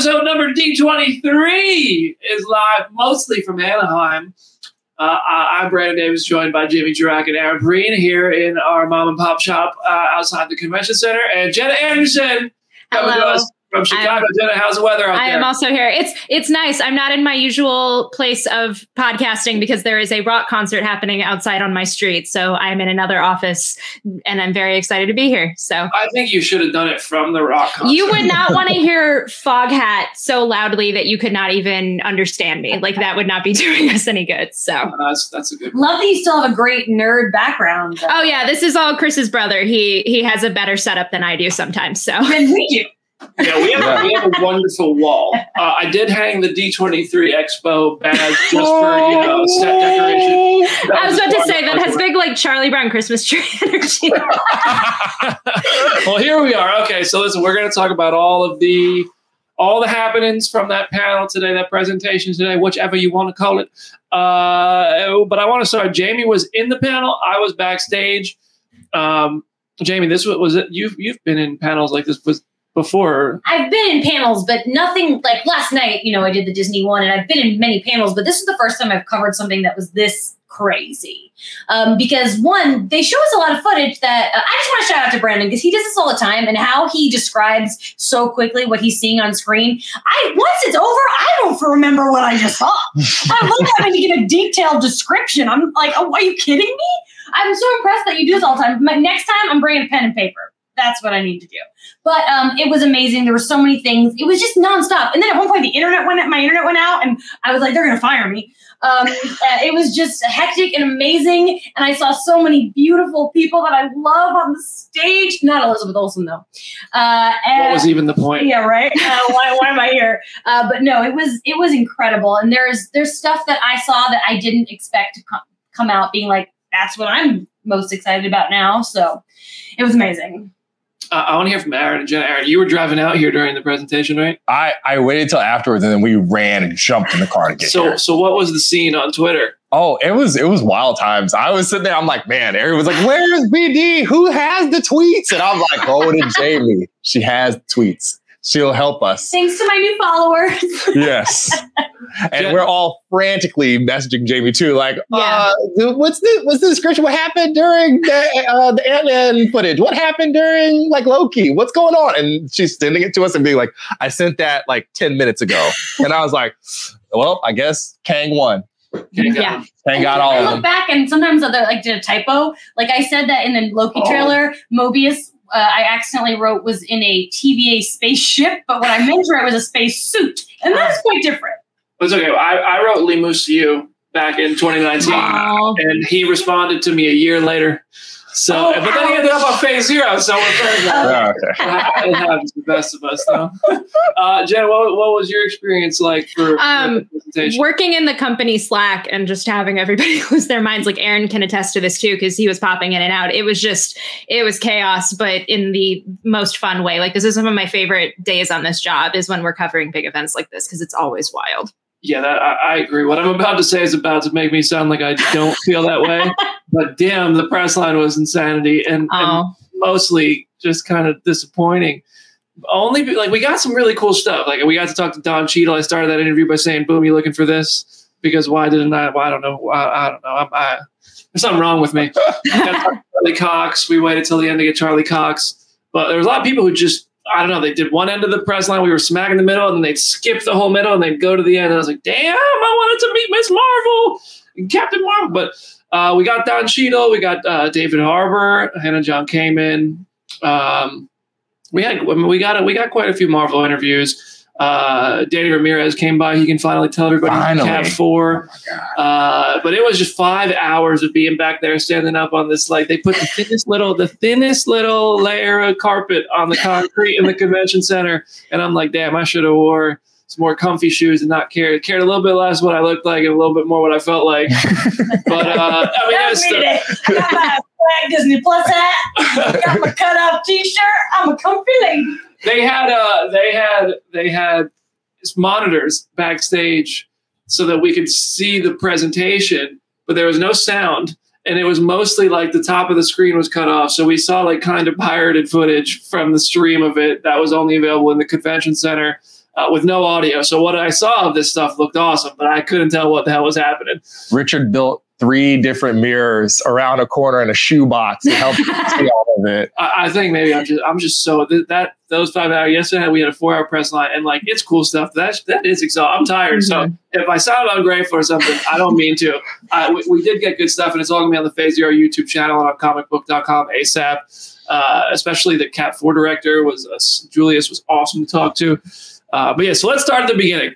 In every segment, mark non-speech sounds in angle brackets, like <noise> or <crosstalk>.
Episode number D23 is live mostly from Anaheim. Uh, I'm Brandon Davis, joined by Jamie Jirak and Aaron Perine here in our mom and pop shop uh, outside the convention center. And Jenna Anderson coming to Hello. us from Chicago. Jenna, how's the weather out I there? am also here. It's it's nice. I'm not in my usual place of podcasting because there is a rock concert happening outside on my street. So I'm in another office and I'm very excited to be here. So I think you should have done it from the rock concert. you would not want to hear Foghat so loudly that you could not even understand me. Like that would not be <laughs> doing us any good. So Uh, that's, that's a good Love that you still have a great nerd background. though. Oh yeah, this is all Chris's brother. He he has a better setup than I do sometimes. So Then we do. Yeah, we have, we have a wonderful wall. Uh, I did hang the D23 Expo badge just for, you know, set decoration. That I was about to say that has big like Charlie Brown Christmas tree <laughs> energy. well, here we are. Okay, so listen, we're going to talk about all of the all the happenings from that panel today, that presentation today, whichever you want to call it. Uh, but I want to start. Jamie was in the panel. I was backstage. Um, Jamie, this was, was it. You've you've been in panels like this was before. I've been in panels, but nothing like last night. You know, I did the Disney one, and I've been in many panels, but this is the first time I've covered something that was this crazy. Um, because one, they show us a lot of footage that uh, I just want to shout out to Brandon because he does this all the time, and how he describes so quickly what he's seeing on screen. I once it's over, I don't remember what I just saw. <laughs> I love having to give a detailed description. I'm like, oh, are you kidding me? I'm so impressed that you do this all the time. My, next time, I'm bringing a pen and paper. That's what I need to do. But um, it was amazing. There were so many things. It was just nonstop. And then at one point, the internet went. My internet went out, and I was like, "They're gonna fire me." Um, <laughs> it was just hectic and amazing. And I saw so many beautiful people that I love on the stage. Not Elizabeth Olsen though. Uh, and, What was even the point? yeah, right. Uh, why, why am I here? Uh, but no, it was it was incredible, and there's there's stuff that I saw that I didn't expect to come come out being like that's what I'm most excited about now. So it was amazing. Uh, I want to hear from Aaron and Jenna. Aaron, you were driving out here during the presentation, right? I, I waited till afterwards and then we ran and jumped in the car to get So, here. so what was the scene on Twitter? Oh, it was it was wild times. I was sitting there, I'm like, man, Aaron was like, where's BD? Who has the tweets? And I'm like, oh, to Jamie. She has tweets. She'll help us. Thanks to my new followers. Yes. <laughs> And Yeah. we're all frantically messaging Jamie too, like, Yeah. uh, what's the what's the description? What happened during the uh, the Ant Man footage? What happened during like Loki? What's going on? And she's sending it to us and being like, I sent that like ten minutes ago, <laughs> and I was like, well, I guess Kang won. Yeah. Kang got all I of look them. back and sometimes other like did a typo. Like I said that in the Loki Oh. trailer, Mobius. Uh, I accidentally wrote was in a TVA spaceship, but what I meant to write was a space suit, and that's quite different. It's okay. I, I wrote Lee to you back in 2019, Oh. and he responded to me a year later. So, Oh, but then he ended up on phase zero. So we're very <laughs> glad. Oh, okay. it happens to the best of us, though. <laughs> Uh, Jen, what, what was your experience like for, for Um, the presentation? working in the company Slack and just having everybody <laughs> lose their minds. Like Aaron can attest to this too, because he was popping in and out. It was just, it was chaos, but in the most fun way. Like this is some of my favorite days on this job is when we're covering big events like this because it's always wild. Yeah, that, I, I agree. What I'm about to say is about to make me sound like I don't feel that way. <laughs> but damn, the press line was insanity and, and Oh, mostly just kind of disappointing. Only be- like we got some really cool stuff. Like we got to talk to Don Cheadle. I started that interview by saying, "Boom, you looking for this?" Because why didn't I? Well, I don't know. Why, I don't know. I'm, I, there's something wrong with me. <laughs> We got to talk to Charlie Cox. We waited till the end to get Charlie Cox, but there was a lot of people who just I don't know. They did one end of the press line. We were smack in the middle, and then they'd skip the whole middle, and they'd go to the end. And I was like, "Damn, I wanted to meet Miss Marvel and Captain Marvel." But uh, we got Don Cheadle, we got uh, David Harbour, Hannah John Kamen. Um, we had I mean, we got we got quite a few Marvel interviews. Uh, Danny Ramirez came by. He can finally tell everybody he's Finally. Cap Four. Oh. Uh, but it was just five hours of being back there, standing up on this like they put the thinnest little, the thinnest little layer of carpet on the concrete in the convention center, and I'm like, damn, I should have wore some more comfy shoes and not cared cared a little bit less what I looked like and a little bit more what I felt like. <laughs> But uh, I mean, That that's was the, today. I got my swag Disney Plus hat. I Got my cut off T-shirt. I'm a comfy lady. They had uh they had they had monitors backstage so that we could see the presentation but there was no sound and it was mostly like the top of the screen was cut off. So we saw like kind of pirated footage from the stream of it that was only available in the convention center uh, with no audio. So what i saw of this stuff looked awesome but i couldn't tell what the hell was happening. Richard built three different mirrors around a corner in a shoebox to help you <laughs> see all of it. I, I think maybe I'm just I'm just so th- that those five hours yesterday we had a four hour press line and like it's cool stuff that that is exhausting. I'm tired, so if I sound ungrateful or something, I don't mean to. Uh, we, we did get good stuff, and it's all gonna be on the Phase Zero YouTube channel and on comicbook.com ASAP. Uh, especially the Cap Four director was uh, Julius was awesome to talk to. Uh, but yeah, so let's start at the beginning.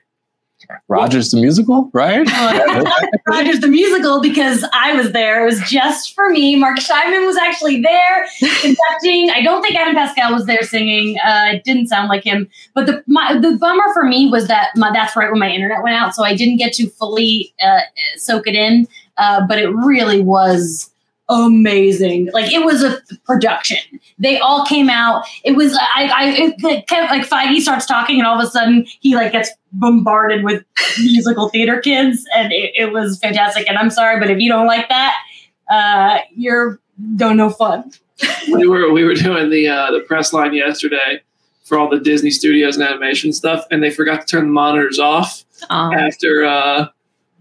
Rogers the musical, right? <laughs> Rogers the musical because I was there. It was just for me. Marc Shaiman was actually there conducting. I don't think Adam Pascal was there singing. Uh, it didn't sound like him. But the my, the bummer for me was that my, that's right when my internet went out, so I didn't get to fully uh, soak it in. Uh, but it really was amazing. Like it was a production. They all came out. It was I I it, like, kept, like Feige starts talking and all of a sudden he like gets bombarded with <laughs> musical theater kids and it, it was fantastic. And I'm sorry, but if you don't like that, uh, you're don't know fun. we were we were doing the uh, the press line yesterday for all the Disney Studios and animation stuff, and they forgot to turn the monitors off Um, after uh,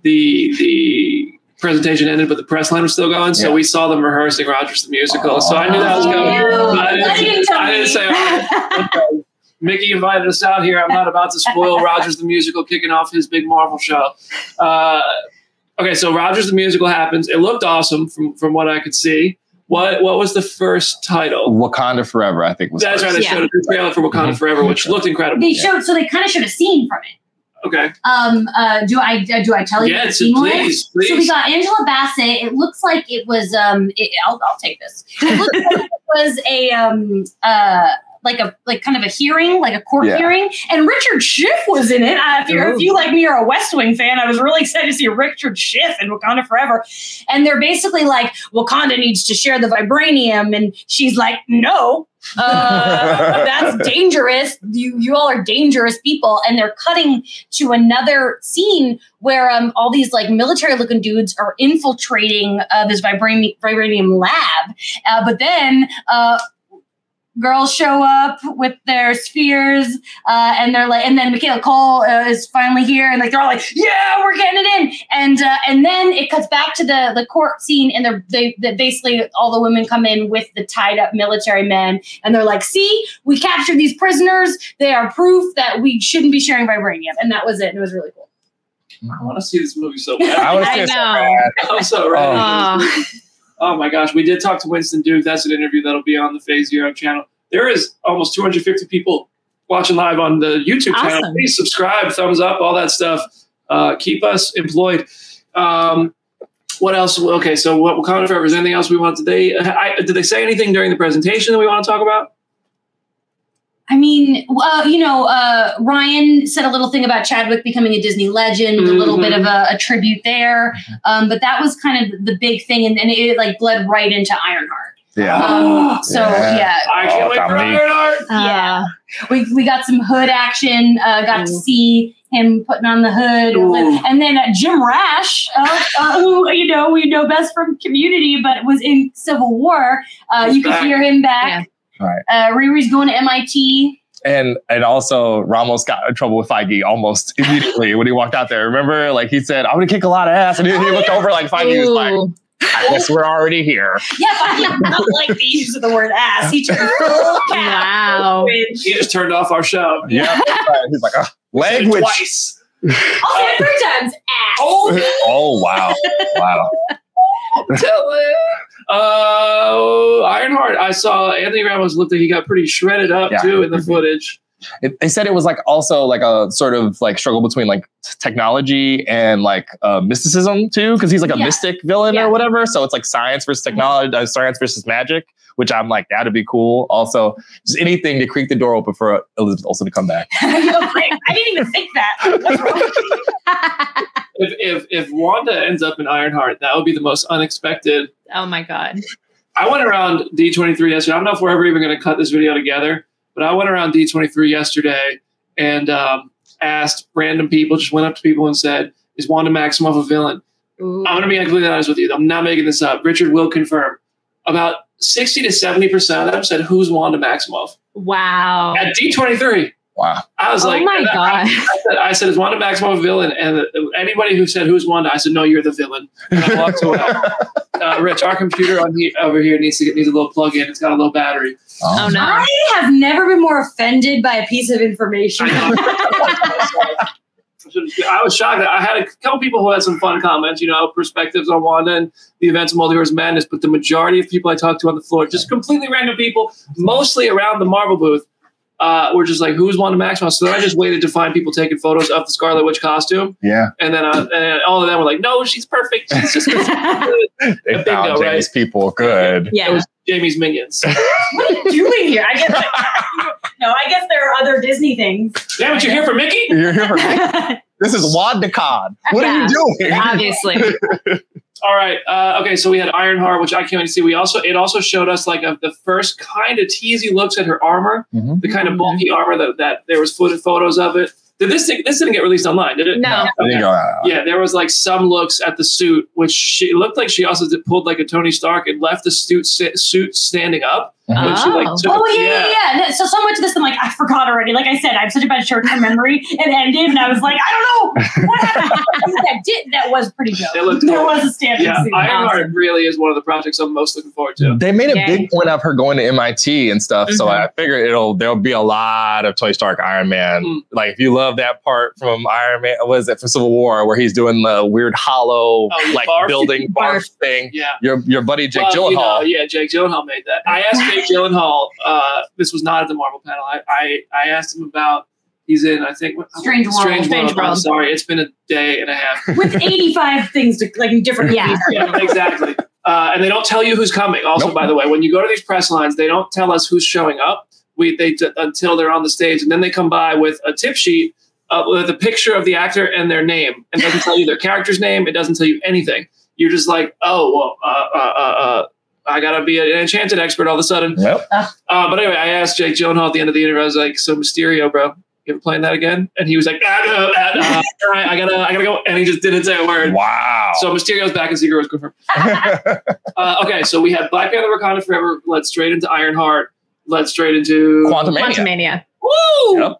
the the presentation ended, but the press line was still going. So Yeah. we saw them rehearsing Rogers the musical. So I knew that was coming. Oh, I didn't you didn't, tell I didn't me? say. "Oh, okay." Mickey invited us out here. I'm not about to spoil Rogers the musical kicking off his big Marvel show. Uh, okay, so Rogers the musical happens. It looked awesome from from what I could see. What what was the first title? Wakanda Forever, I think was. That's right. first. They showed a trailer for Wakanda Mhm. Forever, which looked incredible. They showed so they kind of showed a scene from it. Okay. Um, uh, do I do I tell you Yes, was? please, So we got Angela Bassett. It looks like it was. Um, it, I'll, I'll take this. It looks like it was a um, uh, like a like kind of a hearing, like a court Yeah. hearing, and Richard Schiff was in it. Uh, if, you're, if you like me are a West Wing fan, I was really <laughs> excited to see Richard Schiff in Wakanda Forever. And they're basically like, Wakanda needs to share the vibranium, and she's like, no. Uh, <laughs> that's dangerous. You you all are dangerous people, and they're cutting to another scene where um all these like military looking dudes are infiltrating uh, this vibranium vibranium lab, uh, but then uh. Girls show up with their spears, uh, and they're like, and then Michaela Coel uh, is finally here, and like they're all like, "Yeah, we're getting it in," and uh, and then it cuts back to the the court scene, and they're they, they basically all the women come in with the tied up military men, and they're like, "See, we captured these prisoners. They are proof that we shouldn't be sharing vibranium," and that was it. And it was really cool. I want to see this movie so <laughs> bad. I was I gonna say know. that. <laughs> I'm so ready. <laughs> Oh. My gosh, we did talk to Winston Duke. That's an interview that'll be on the Phase Zero channel. There is almost 250 people watching live on the YouTube channel. Awesome. Please subscribe, thumbs up, all that stuff. Uh, keep us employed. Um, what else? Okay, so what Wakanda Forever? Is there anything else we want? I, did they say anything during the presentation that we want to talk about? I mean, uh, you know, uh, Ryan said a little thing about Chadwick becoming a Disney legend, a little bit of a, a tribute there. Um, but that was kind of the big thing, and, and it like bled right into Ironheart. Yeah. Um, so Yeah. yeah, I can't Oh, wait for Dominique. Ironheart. Yeah. we, we got some hood action. Uh, got to see him putting on the hood, Ooh. and then uh, Jim Rash, uh, uh, who you know we know best from Community, but was in Civil War. Uh, He's you could hear him back. Right. Uh, Riri's going to MIT. And and also Ramos got in trouble with Feige almost <laughs> immediately when he walked out there. Remember, like he said, "I'm gonna kick a lot of ass," and he, he looked over like Feige was like, "I guess we're already here." Yeah, but he not like the use of the word ass. He took full <laughs> cap. Wow. He just turned off our show. Yeah, he's like, "Ugh, language." twice. I'll say it three times. Ass. Oh, <laughs> oh wow, wow. Uh, Ironheart. I saw Anthony Ramos looked like he got pretty shredded up Yeah. too in the footage. It, they said it was like also like a sort of like struggle between like technology and like uh, mysticism too, because he's like a Yeah. mystic villain Yeah. or whatever. So it's like science versus technology, uh, science versus magic, which I'm like that'd be cool. Also, just anything to creak the door open for Elizabeth Olsen to come back. <laughs> I didn't even think that. What's wrong with you? <laughs> If, if if Wanda ends up in Ironheart, that would be the most unexpected. oh my god. I went around D23 yesterday. I don't know if we're ever even going to cut this video together, but I went around D23 yesterday and um, asked random people, just went up to people and said, "Is Wanda Maximoff a villain?" Ooh. I'm going to be completely honest with you. I'm not making this up. Richard will confirm. About 60 to 70 percent of them said, "Who's Wanda Maximoff?" Wow. At D23, Wow. I was Oh like, my and I- god. I said, I said, is Wanda Maximoff a villain? And uh, anybody who said, who's Wanda? I said, no, you're the villain. And I walked away. <laughs> uh, Rich, our computer on he- over here needs to get needs a little plug in. It's got a low battery. Oh no. I have never been more offended by a piece of information. I <laughs> was shocked. I had a couple people who had some fun comments, you know, perspectives on Wanda and the events of Multiverse Madness, but the majority of people I talked to on the floor, just completely random people, mostly around the Marvel booth, uh, were just like, "Who's Wanda Maximoff?" So then I just waited to find people taking photos of the Scarlet Witch costume, Yeah. and then uh, and all of them were like, "No, she's perfect. She's just <laughs> good." <laughs> They bingo, found right? Jamie's people. Good. Yeah. It yeah. was Jamie's minions. <laughs> what are you doing here? I guess no. I guess there are other Disney things. Yeah, but you're here for Mickey? You're here for This is <laughs> WandaCon. What are you doing? <laughs> Obviously. <laughs> All right. Uh, okay, so we had Ironheart, which I can't wait to see. We also it also showed us like a, the first kind of teasy looks at her armor, Mhm. the kind of bulky armor that, that there was footed photos of it. Did this thing, this didn't get released online, did it? No. There you go. Yeah, there was like some looks at the suit, which she it looked like she also did, pulled like a Tony Stark and left the suit suit standing up. When she, like, Oh. took- Oh yeah, yeah, yeah. No, So so much of this, I'm like, I forgot already. Like I said, I have such a bad short-term memory. It ended, and I was like, I don't know what happened. that did that was pretty good. It looked there cool. was a standing Yeah, scene. Ironheart Awesome. really is one of the projects I'm most looking forward to. They made a Yay. big point of her going to MIT and stuff, so Mhm. I figure it'll there'll be a lot of Tony Stark Iron Man. Mm. Like if you love that part from Iron Man, what is it from Civil War where he's doing the weird hollow Oh, like barf? building <laughs> barf, Barf. thing? Yeah. Your your buddy Jake Well, you Gyllenhaal. know, yeah, Jake Gyllenhaal made that. I asked Jake Gyllenhaal. Uh, this was not at the Marvel panel. I, I I asked him about. He's in. I think. what- Strange World. Strange, Strange World. I'm sorry, it's been a day and a half. with 85 things to like in different Yeah. yeah, exactly. Uh, and they don't tell you who's coming. Also, Nope. by the way, when you go to these press lines, they don't tell us who's showing up. We they t- until they're on the stage, and then they come by with a tip sheet uh, with a picture of the actor and their name. It doesn't tell you their character's name. It doesn't tell you anything. You're just like, oh well, uh, uh, uh, uh, I gotta be an enchanted expert all of a sudden. Yep. Uh, but anyway, I asked Jake Gyllenhaal at the end of the interview. I was like, "So Mysterio, bro, you ever playing that again?" And he was like, ah, no, ah, no, "All right, I gotta, I gotta go." And he just didn't say a word. Wow. So Mysterio's back and Secret was confirmed. <laughs> Uh, okay, so we had Black Panther: Wakanda Forever. Led straight into Ironheart. Led straight into Quantum Mania. Quantumania. Woo! Yep.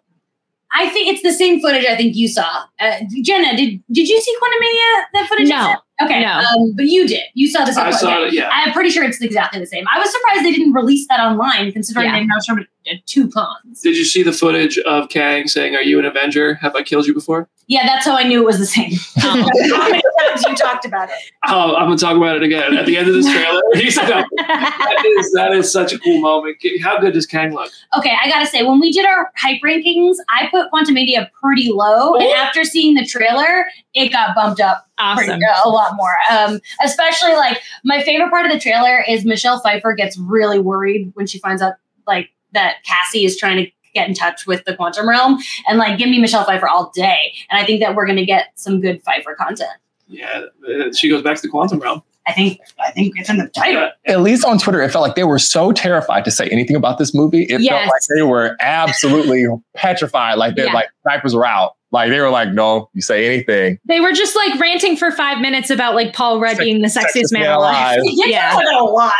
I think it's the same footage I think you saw. Uh, Jenna, did did you see Quantumania? That footage? No. You sent? Okay. No. Um, but you did. You saw this. I at- saw okay. it. Yeah. I'm pretty sure it's exactly the same. I was surprised they didn't release that online, considering Yeah. they announced from at two cons. Did you see the footage of Kang saying, "Are you an Avenger? Have I killed you before?" Yeah, that's how I knew it was the same. Oh. <laughs> how many times you talked about it? Oh, I'm gonna talk about it again at the end of this trailer. <laughs> He's like, that is that is such a cool moment. How good does Kang look? Okay, I gotta say, when we did our hype rankings, I put Quantumania pretty low, and after seeing the trailer, it got bumped up pretty, Awesome. a lot more. Um, especially like my favorite part of the trailer is Michelle Pfeiffer gets really worried when she finds out like that Cassie is trying to get in touch with the quantum realm, and like give me Michelle Pfeiffer all day. And I think that we're gonna get some good Pfeiffer content. Yeah, uh, she goes back to the quantum realm. I think I think it's in the title. At least on Twitter, it felt like they were so terrified to say anything about this movie. It felt like they were absolutely <laughs> petrified. Like they're Yeah. like snipers were out. Like they were like, no, you say anything. They were just like ranting for five minutes about like Paul Rudd Sex- being the sexiest man alive. <laughs> Yeah, Yeah. yeah. a lot.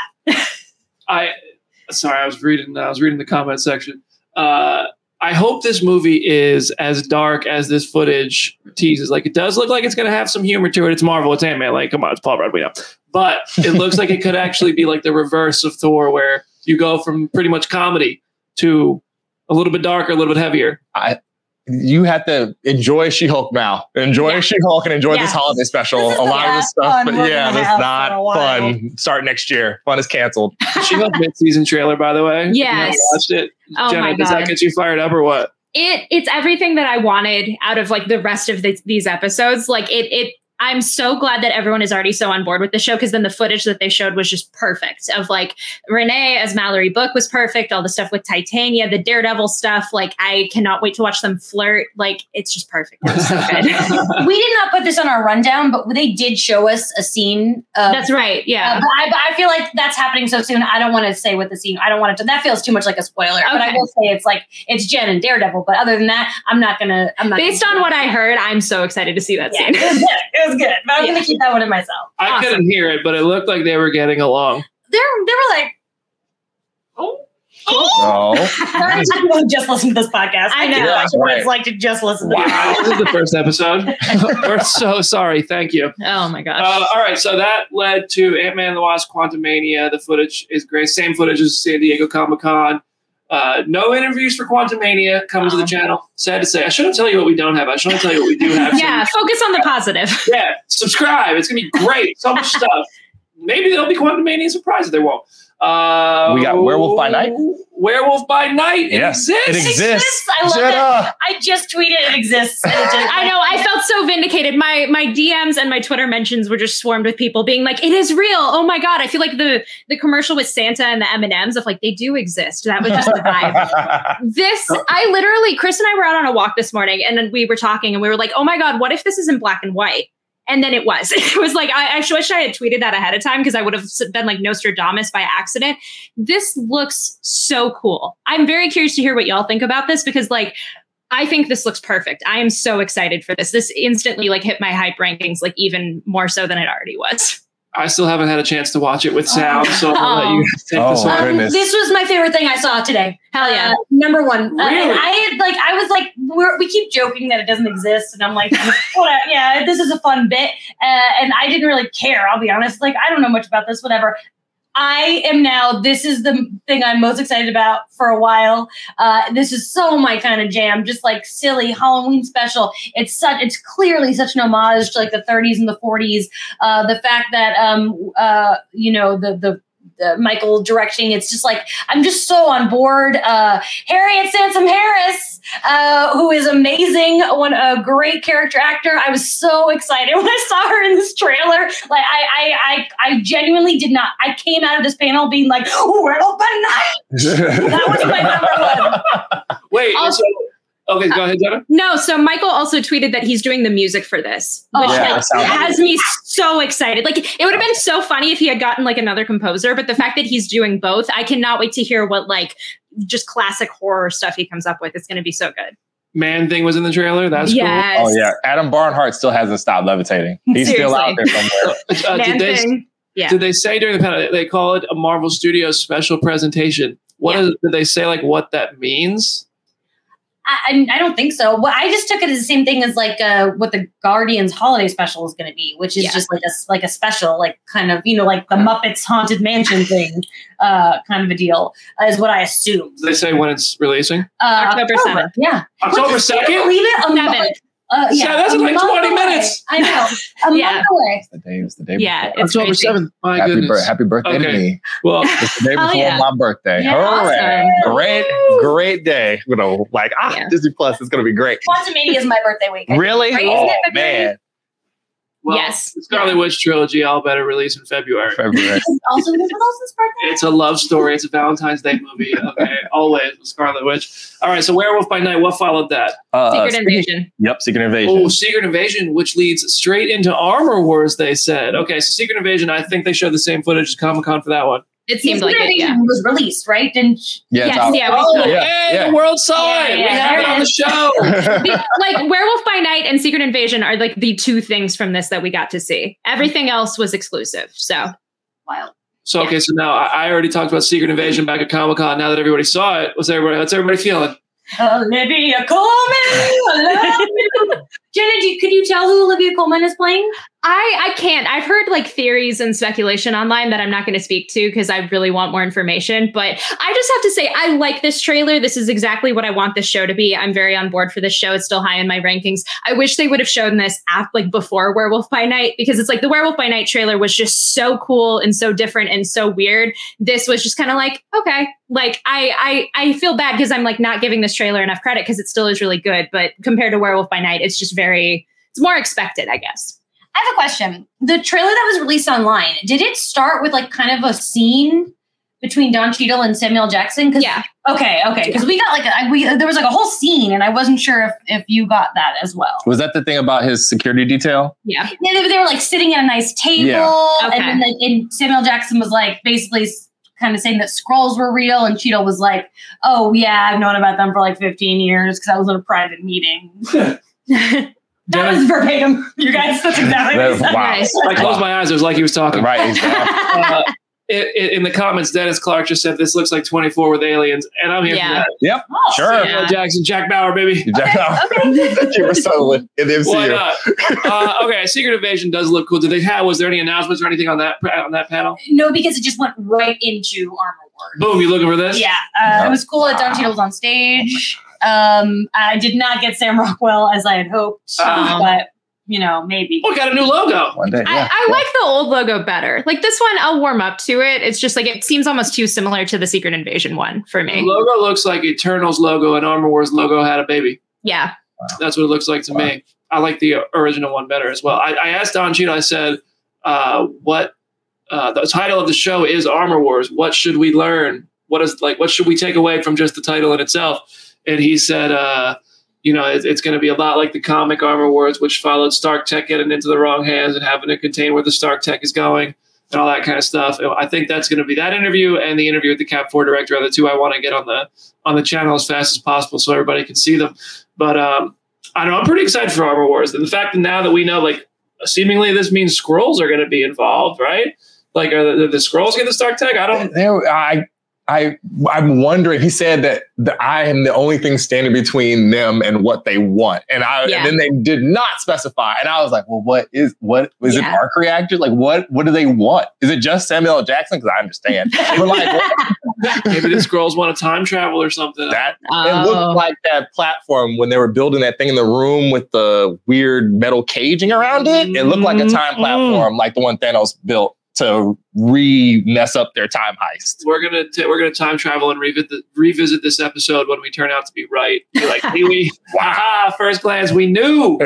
I sorry, I was reading. I was reading the comment section. Uh, I hope this movie is as dark as this footage teases. Like it does look like it's going to have some humor to it. It's Marvel. It's Ant Man. Like come on, it's Paul Rudd. We know. But it looks like it could actually be like the reverse of Thor, where you go from pretty much comedy to a little bit darker, a little bit heavier. You have to enjoy She-Hulk now. Enjoy Yeah. She-Hulk and enjoy this holiday special. This a lot of this stuff, but yeah, gonna that's not for a while. fun. Start next year. Fun is canceled. <laughs> She got mid-season trailer, by the way. If you Yes. watched it. Oh Jenna, my does that get you fired up or what? it it's everything that I wanted out of like the rest of the, these episodes. Like it it I'm so glad that everyone is already so on board with the show because then the footage that they showed was just perfect. Of like Renee as Mallory Book was perfect. All the stuff with Titania, the Daredevil stuff. Like I cannot wait to watch them flirt. Like it's just perfect. It so <laughs> good. we did not put this on our rundown, but they did show us a scene. Of, That's right. Yeah. Uh, but, I, but I feel like that's happening so soon. I don't want to say what the scene. I don't want to. That feels too much like a spoiler. okay. But I will say it's like it's Jen and Daredevil. But other than that, I'm not gonna. I'm not. Based gonna on what I heard, I'm so excited to see that Yeah, scene. <laughs> it was good. It was good. But I'm Yeah. gonna keep that one to myself. I Awesome. couldn't hear it, but it looked like they were getting along. They're they were like. Oh. Oh, Sorry to people who just listen to this podcast. I know. can't what Right. it's like to just listen to Wow, this is the first episode. <laughs> we're so sorry. Thank you. Oh my gosh. Uh, all right, so that led to Ant Man and the Wasp Quantumania. The footage is great. Same footage as San Diego Comic Con. Uh, no interviews for Quantumania coming to the Oh. channel. Sad to say. I shouldn't tell you what we don't have. I shouldn't tell you what we do have. <laughs> So- yeah, focus on the positive. <laughs> yeah, subscribe. It's gonna be great. So much <laughs> stuff. Maybe there'll be Quantumania surprise. They won't. Uh, We got Werewolf by Night? Werewolf by Night. It Yes, exists. it exists. I love Jenna. that. I just tweeted it exists. It <laughs> I know. I felt so vindicated. My my DMs and my Twitter mentions were just swarmed with people being like, "It is real." Oh my god! I feel like the the commercial with Santa and the M and M's of like they do exist. That was just the vibe. <laughs> This, I literally, Chris and I were out on a walk this morning, and then we were talking, and we were like, "Oh my god, what if this is in black and white?" And then it was. <laughs> It was like I, wish I had tweeted that ahead of time because I would have been like Nostradamus by accident. This looks so cool. I'm very curious to hear what y'all think about this because like I think this looks perfect. I am so excited for this. This instantly like hit my hype rankings like even more so than it already was. I still haven't had a chance to watch it with sound, so I'm gonna let you guys <laughs> take this Oh. one. um, goodness. this was my favorite thing I saw today. Hell yeah. Uh, number one. Uh, Really? and I like I was like we're, we keep joking that it doesn't exist, and I'm like, <laughs> whatever, yeah, this is a fun bit, uh, and I didn't really care. I'll be honest. Like I don't know much about this. Whatever. I am now. This is the thing I'm most excited about for a while. Uh, this is so my kind of jam. Just like silly Halloween special. It's such. It's clearly such an homage to like the 30s and the 40s. Uh, the fact that um uh you know the the uh, Michael directing. It's just like I'm just so on board. Uh, Harriet Sansom Harris, uh, who is amazing, one a great character actor. I was so excited <laughs> when I saw her in this trailer. Like I, I, I, I genuinely did not. I came out of this panel being like, "Oh, we're open night." <laughs> That was my number one. Wait. Also- so- okay, go ahead, Jenna. No, so Michael also tweeted that he's doing the music for this, which Oh, yeah, like, has me so excited. Like it would have been so funny if he had gotten like another composer, but the fact that he's doing both, I cannot wait to hear what like just classic horror stuff he comes up with. It's going to be so good. Man thing was in the trailer. That's yes. oh yeah, Adam Barnhart still hasn't stopped levitating. He's still out there somewhere. <laughs> Uh, Man did, they, thing. Yeah. did they say during the panel they call it a Marvel Studios special presentation? What Yeah. is, did they say like what that means? I, I don't think so. Well, I just took it as the same thing as like uh, what the Guardians holiday special is going to be, which is Yeah. just like a s- like a special, like kind of you know like the Muppets Haunted Mansion thing, uh, kind of a deal, uh, is what I assume. Did they say when it's releasing? Uh, October 7th. Yeah. October Can you second. Believe it? A Seventh. Uh, yeah, So that's in, like, 20 away. minutes. I know. <laughs> A Yeah. month away. The day was the day Yeah, before. it's October crazy. seventh. My happy, goodness. bir- happy birthday to me. Well, It's the day Hell before yeah. my birthday. Yeah, Hooray. awesome. Great, great day. You know, like, ah, Yeah. Disney Plus is going to be great. Quantumania is my birthday week. Really? Right? Oh, man. Well, Yes. the Scarlet Witch trilogy. I'll better release in February. February. also Elizabeth Olsen's birthday. It's a love story. It's a Valentine's Day movie. Okay, <laughs> always with Scarlet Witch. All right, so Werewolf by Night. What followed that? Uh, Secret Invasion. Yep, Secret Invasion. Oh, Secret Invasion, which leads straight into Armor Wars. They said. Okay, so Secret Invasion. I think they showed the same footage as Comic Con for that one. It seemed like it. Yeah. Was released, right? Didn't yeah, Yes, yeah. we Oh. Yeah, hey, yeah. the world saw Yeah, it. yeah, we have it it on the show. <laughs> <laughs> The- like Werewolf by Night and Secret Invasion are like the two things from this that we got to see. Everything else was exclusive. So wild. so okay, so now I I already talked about Secret Invasion back at Comic Con. Now that everybody saw it, what's everybody? What's everybody feeling? Olivia Colman, I love you. Jenna, do could you tell who Olivia Colman is playing? I I can't. I've heard like theories and speculation online that I'm not going to speak to because I really want more information. But I just have to say I like this trailer. This is exactly what I want this show to be. I'm very on board for this show. It's still high in my rankings. I wish they would have shown this at like before Werewolf by Night because it's like the Werewolf by Night trailer was just so cool and so different and so weird. This was just kind of like okay, like I I I feel bad because I'm like not giving this trailer enough credit because it still is really good. But compared to Werewolf by Night, it's just very it's more expected, I guess. I have a question. The trailer that was released online, did it start with like kind of a scene between Don Cheadle and Samuel Jackson? Cause, Yeah. Okay, okay. Because we got like a, we there was like a whole scene, and I wasn't sure if if you got that as well. Was that the thing about his security detail? Yeah. Yeah, they, they were like sitting at a nice table, Yeah. Okay. and then the, and Samuel Jackson was like basically kind of saying that scrolls were real, and Cheadle was like, "Oh yeah, I've known about them for like 15 years because I was in a private meeting." <laughs> That was verbatim, you guys. That's exactly what he said. Wow. Nice. I closed my eyes. It was like he was talking. Right. exactly. <laughs> Uh, i- i- in the comments, Dennis Clark just said this looks like 24 with aliens, and I'm here Yeah. for that. Oh, Sure. Samuel Yeah. Jackson, Jack Bauer, baby. Kiefer Sutherland <laughs> in the Why MCU. not? uh, okay, Secret Invasion does look cool. Did they have? Was there any announcements or anything on that on that panel? No, because it just went right into Armor Wars. Boom! You looking for this? Yeah, uh, it was cool that Don Cheadle was on stage. Um, I did not get Sam Rockwell as I had hoped, Oh. but you know, maybe. Oh, got a new logo. One day. Yeah. I, I like the old logo better. Like this one, I'll warm up to it. It's just like it seems almost too similar to the Secret Invasion one for The me. logo looks like Eternals logo and Armor Wars logo had a baby. Yeah. That's what it looks like to me. I like the original one better as well. I, I asked Don Cheadle. I said, uh, "What uh, the title of the show is Armor Wars? What should we learn? What is like? What should we take away from just the title in itself?" And he said, uh, "You know, it, it's going to be a lot like the comic Armor Wars, which followed Stark Tech getting into the wrong hands and having to contain where the Stark Tech is going." And all that kind of stuff. I think that's going to be that interview and the interview with the Cap Four director are the two I want to get on the on the channel as fast as possible so everybody can see them. But um, I know. I'm pretty excited for Armor Wars. And the fact that now that we know, like, seemingly this means scrolls are going to be involved, right? Like, are the, the scrolls get the Stark Tech? I don't. There, I, I, I'm wondering. He said that the, I am the only thing standing between them and what they want, and I, Yeah. and then they did not specify. And I was like, well, what is what is Yeah. it? Arc reactors? Like, what what do they want? Is it just Samuel L. Jackson? Because I understand, <laughs> but like what- Maybe the scrolls want to time travel or something. that. It Oh. looked like that platform when they were building that thing in the room with the weird metal caging around it. It looked like a time Mhm. platform, like the one Thanos built to re mess up their time heist. We're gonna t- we're gonna time travel and revisit the, revisit this episode when we turn out to be right. Be like, <laughs> "Hey, we wow, first glance we knew,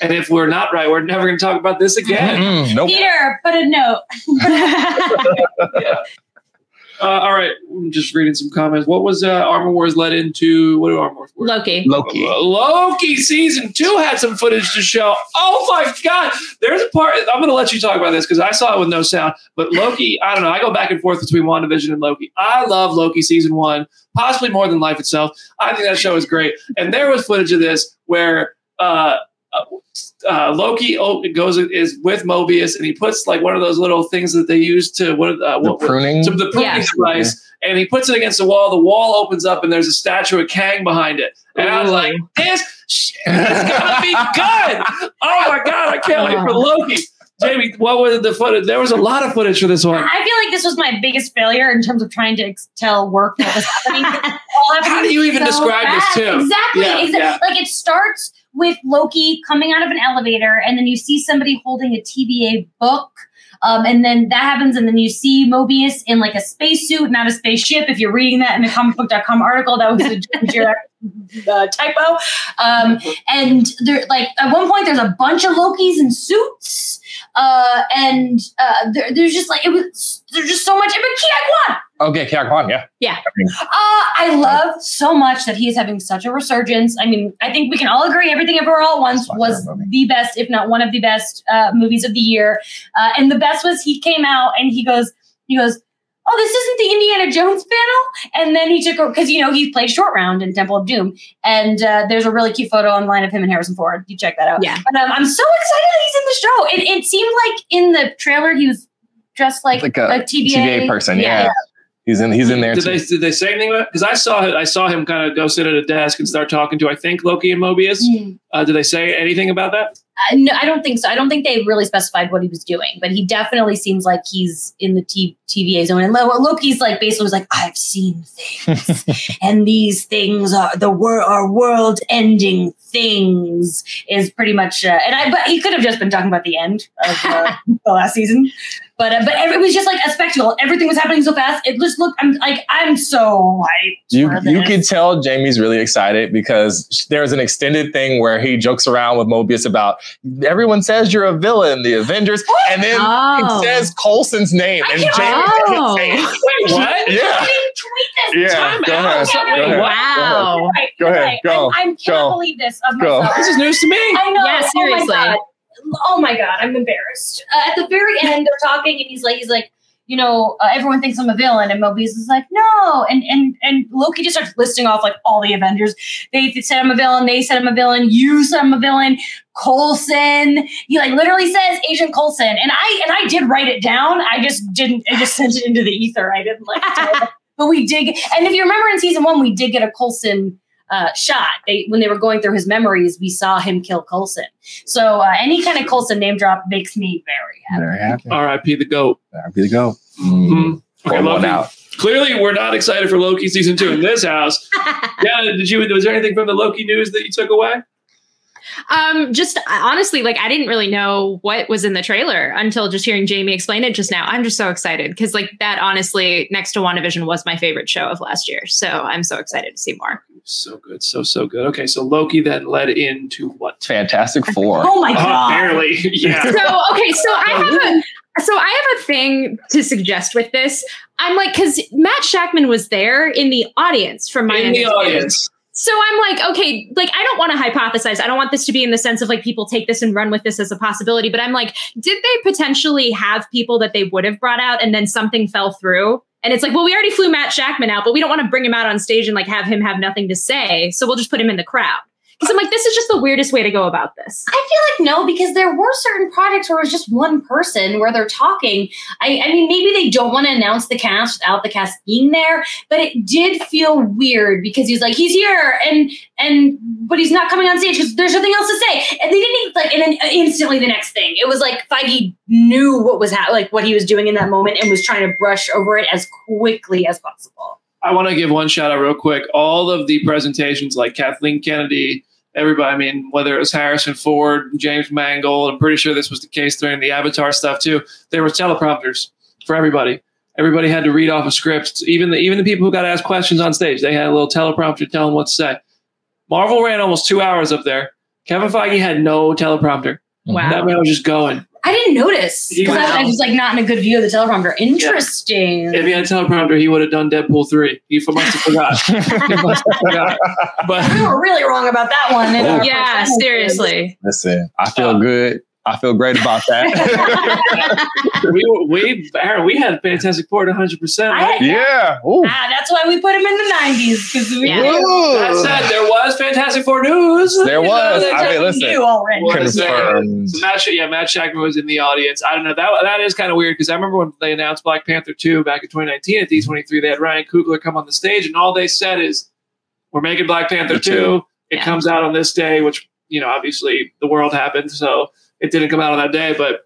and if we're not right, we're never gonna talk about this again." Mm-mm, nope. Peter, put a note. <laughs> <laughs> yeah. Uh, all right, I'm just reading some comments. What was uh, Armor Wars led into? What do Armor Wars? were? Loki. Loki. Uh, Loki season two had some footage to show. Oh my god! There's a part. I'm going to let you talk about this because I saw it with no sound. But Loki, I don't know. I go back and forth between WandaVision and Loki. I love Loki season one, possibly more than life itself. I think that show is great. And there was footage of this where uh, uh, uh, Loki oh, goes is with Mobius and he puts like one of those little things that they use to what uh, The what, pruning. to the pruning Yeah. device, and he puts it against the wall. The wall opens up, and there's a statue of Kang behind it. And I was like, "This shit is gonna be good! <laughs> Oh my god, I can't wait for Loki." Jamie, what was the footage? There was a lot of footage for this one. I feel like this was my biggest failure in terms of trying to ex- tell work what was happening. <laughs> How do you even so describe this, too? Exactly. Yeah, exactly. yeah. Like it starts with Loki coming out of an elevator, and then you see somebody holding a TVA book. Um, and then that happens, and then you see Mobius in like a spacesuit, not a spaceship. If you're reading that in the comicbook.com article, that was a <laughs> uh, typo. Um, and there, like at one point, there's a bunch of Lokis in suits, uh, and uh, there, there's just like it was. There's just so much. But Ke Huy Quan, Okay, Ke Huy Quan, yeah. uh, I love so much that he is having such a resurgence. I mean, I think we can all agree Everything Everywhere All at Once was the best, if not one of the best uh, movies of the year. Uh, and the best was he came out and he goes, he goes, oh, this isn't the Indiana Jones panel. And then he took, because, you know, he played Short Round in Temple of Doom. And uh, there's a really cute photo online of him and Harrison Ford. You check that out. Yeah. But um, I'm so excited that he's in the show. It, it seemed like in the trailer he was dressed like, Like a TVA. TVA person, Yeah. yeah. He's in. He's in there. Did too. they did they say anything about? Because I saw I saw him kind of go sit at a desk and start talking to I think Loki and Mobius. Hmm. Uh, did they say anything about that? Uh, no, I don't think so. I don't think they really specified what he was doing, but he definitely seems like he's in the T- TVA zone. And Lo- Loki's like basically was like, "I've seen things, <laughs> and these things are the wor- are world ending things." Is pretty much, uh, and I. But he could have just been talking about the end of uh, <laughs> the last season. But uh, but it was just like a spectacle. Everything was happening so fast. It just looked. I'm like I'm so hyped. You for you this. could tell Jamie's really excited because there's an extended thing where he jokes around with Mobius about everyone says you're a villain, the Avengers, and then Oh. he says Coulson's name, I and can't- Jamie Oh. doesn't say. Wait, what? Yeah, I didn't tweet this. yeah. Go ahead. So- Go ahead. what? Wow. Right, Go ahead, go, I, I can't go, believe this of go. This is news to me. I know. Yeah, Oh seriously. my god. Oh my god, I'm embarrassed. Uh, at the very end, they're talking, and he's like, he's like, you know, uh, everyone thinks I'm a villain, and Mobius is like, no, and and and Loki just starts listing off like all the Avengers. They said I'm a villain. They said I'm a villain. You said I'm a villain. Coulson. He like literally says Agent Coulson, and I and I did write it down. I just didn't. I just <laughs> sent it into the ether. I didn't like. <laughs> but we did. And if you remember in season one, we did get a Coulson uh, shot. They when they were going through his memories, we saw him kill Coulson. So uh, any kind of Coulson name drop makes me very happy. Very happy. R.I.P. the goat. Happy to go. Mhm. Okay, one out. Clearly, we're not excited for Loki season two in this house. <laughs> Yeah, did you? Was there anything from the Loki news that you took away? Um, just honestly, like I didn't really know what was in the trailer until just hearing Jamie explain it just now. I'm just so excited because, like, that honestly, next to WandaVision, was my favorite show of last year. So I'm so excited to see more. So good, so so good. Okay, so Loki then led into what? Fantastic Four. Oh my Uh, god! barely, <laughs> yeah. So okay, so I have a so I have a thing to suggest with this. I'm like, because Matt Shakman was there in the audience from my in the audience. So I'm like, okay, like I don't want to hypothesize. I don't want this to be in the sense of like people take this and run with this as a possibility. But I'm like, did they potentially have people that they would have brought out and then something fell through? And it's like, well, we already flew Matt Shakman out, but we don't want to bring him out on stage and like have him have nothing to say. So we'll just put him in the crowd. Because I'm like, this is just the weirdest way to go about this. I feel like no, because there were certain projects where it was just one person where they're talking. I, I mean, maybe they don't want to announce the cast without the cast being there, but it did feel weird because he's like, he's here and and but he's not coming on stage because there's nothing else to say. And they didn't even like, and then instantly the next thing, it was like Feige knew what was ha- like what he was doing in that moment and was trying to brush over it as quickly as possible. I want to give one shout out real quick. All of the presentations, like Kathleen Kennedy, everybody, I mean, whether it was Harrison Ford, James Mangold, I'm pretty sure this was the case during the Avatar stuff too. There were teleprompters for everybody. Everybody had to read off a script. Even the even the people who got asked questions on stage, they had a little teleprompter telling them what to say. Marvel ran almost two hours up there. Kevin Feige had no teleprompter. Wow. That man was just going. I didn't notice because I, I was like not in a good view of the teleprompter. Interesting. If he had a teleprompter, he would have done Deadpool three. He must have <laughs> forgot. must have forgot. But we were really wrong about that one. in our Yeah, first seriously. Listen, I feel Uh, good. I feel great about that. <laughs> we we Aaron, we had Fantastic Four 100. percent yeah. Ooh. Ah, that's why we put him in the 90s because we Yeah. knew. That said, there was Fantastic Four news. There You know, was. I mean, listen. knew already. What is that? Confirmed. So Matt, yeah, Matt Shakman was in the audience. I don't know. That that is kind of weird because I remember when they announced Black Panther 2 back in 2019 at D23, they had Ryan Coogler come on the stage, and all they said is, "We're making Black Panther 2. It Yeah. comes out on this day," which you know, obviously, the world happened, so it didn't come out on that day, but.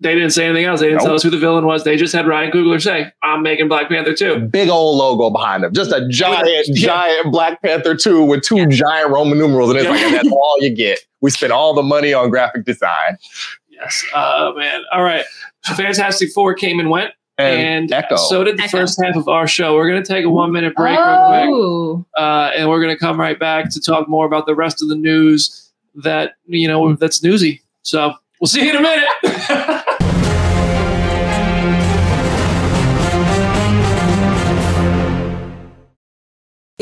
They didn't say anything else. They didn't tell us who the villain was. They just had Ryan Coogler say, "I'm making Black Panther 2. Big old logo behind him. Just a giant, Yeah. giant Black Panther 2 with two giant Roman numerals. And it's like, and that's all you get. We spent all the money on graphic design. Yes. Oh man. All right. So Fantastic Four came and went, And, and, Echo. so did the Echo. first half of our show. We're gonna take a one minute break real quick, uh, and we're gonna come right back to talk more about the rest of the news that you know that's newsy. So we'll see you in a minute. <laughs>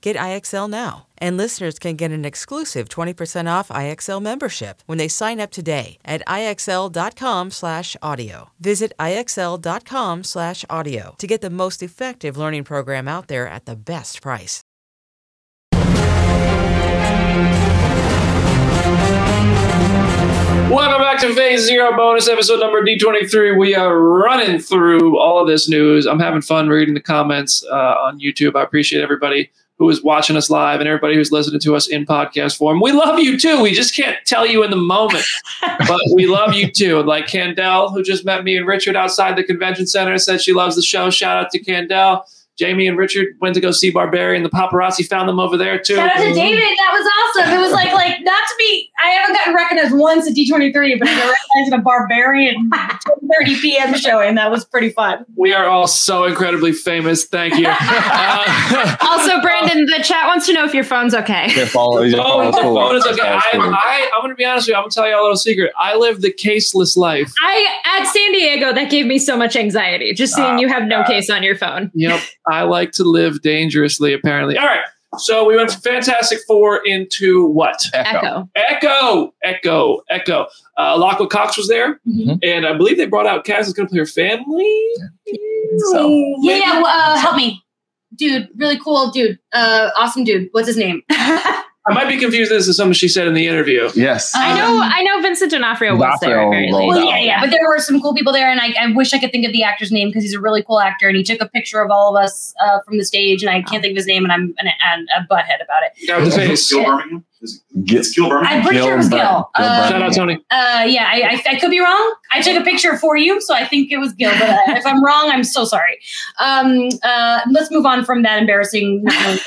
Get IXL now. And listeners can get an exclusive 20% off IXL membership when they sign up today at IXL.com slash audio. Visit IXL.com slash audio to get the most effective learning program out there at the best price. Welcome back to Phase Zero bonus episode number D23. We are running through all of this news. I'm having fun reading the comments uh, on YouTube. I appreciate everybody who is watching us live and everybody who's listening to us in podcast form. We love you too. We just can't tell you in the moment, <laughs> but we love you too. Like Candell, who just met me and Richard outside the convention center, said she loves the show. Shout out to Candell. Jamie and Richard went to go see Barbarian. The paparazzi found them over there too. Shout out to David. That was awesome. It was like like not to be. I haven't gotten recognized once at D23, but I got recognized at a Barbarian 10:30 p.m. showing. That was pretty fun. We are all so incredibly famous. Thank you. <laughs> Uh, <laughs> Also, Brandon, the chat wants to know if your phone's okay. Your phone, your Oh, phone is phone is okay. I, phone is cool. I, I'm going to be honest with you. I'm going to tell you a little secret. I live the caseless life. I at San Diego, that gave me so much anxiety. Just seeing Oh you have no God. case on your phone. Yep. I like to live dangerously, apparently. All right. So we went from Fantastic Four into what? Echo. Echo. Echo. Echo. Uh, Alaqua Cox was there. Mhm. And I believe they brought out Cass is going to play her family. So. Yeah, yeah. well, Uh, help me, dude. Really cool, dude. Uh, awesome, dude. What's his name? <laughs> I might be confused. This is something she said in the interview. Yes. I know, Um, I know Vincent D'Onofrio was there. D'Onofrio Apparently. rolled Well, yeah, yeah, but there were some cool people there, and I, I wish I could think of the actor's name because he's a really cool actor, and he took a picture of all of us uh, from the stage, and I can't think of his name, and I'm an, an, a butthead about it. Guy with the face. Gil Birmingham? Is it, Gil- it's Gil Birmingham? I'm pretty Gil sure it was Gil. Gil Uh, Shout out, Tony. Uh, yeah, I, I, I could be wrong. I took a picture for you, so I think it was Gil. But uh, if I'm wrong, I'm so sorry. Um, uh, let's move on from that embarrassing. not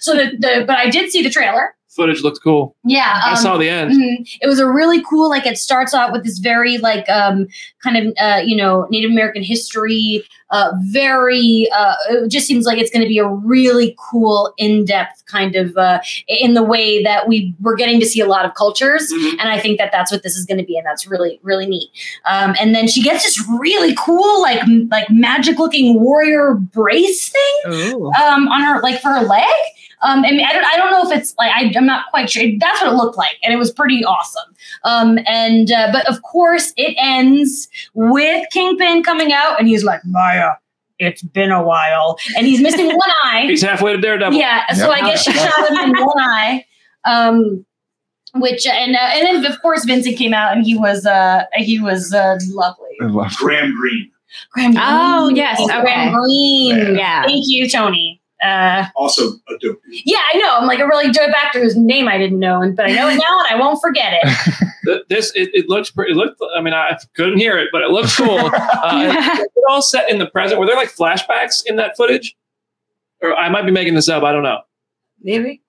so the, the but I did see the trailer. Footage looked cool. Yeah, I um, saw the end. Mhm. It was a really cool, like it starts out with this very like um kind of uh, you know Native American history, uh, very uh, it just seems like it's going to be a really cool, in depth kind of uh, in the way that we we're getting to see a lot of cultures, Mhm. and I think that that's what this is going to be, and that's really really neat. Um, and then she gets this really cool like m- like magic looking warrior brace thing um, on her like for her leg. Um, I mean, I don't, I don't know if it's like I, I'm not quite sure. That's what it looked like, and it was pretty awesome. Um, and uh, but of course, it ends with Kingpin coming out, and he's like, Maya, it's been a while, and he's missing one <laughs> eye. He's halfway to Daredevil. Yeah, so I guess she shot him in one eye. Um, which and uh, and then of course Vincent came out, and he was uh he was uh, lovely. Graham Greene. Graham Oh, Greene. yes, okay. Graham Greene. Yeah. Thank you, Tony. Uh, Also a dope yeah, I know. I'm like a really dope actor whose name I didn't know, and but I know it now, and I won't forget it. <laughs> Th- This it, it looks pretty. It looked. I mean, I couldn't hear it, but it looked cool. <laughs> Uh, it all set in the present. Were there like flashbacks in that footage? Or I might be making this up. I don't know. Maybe.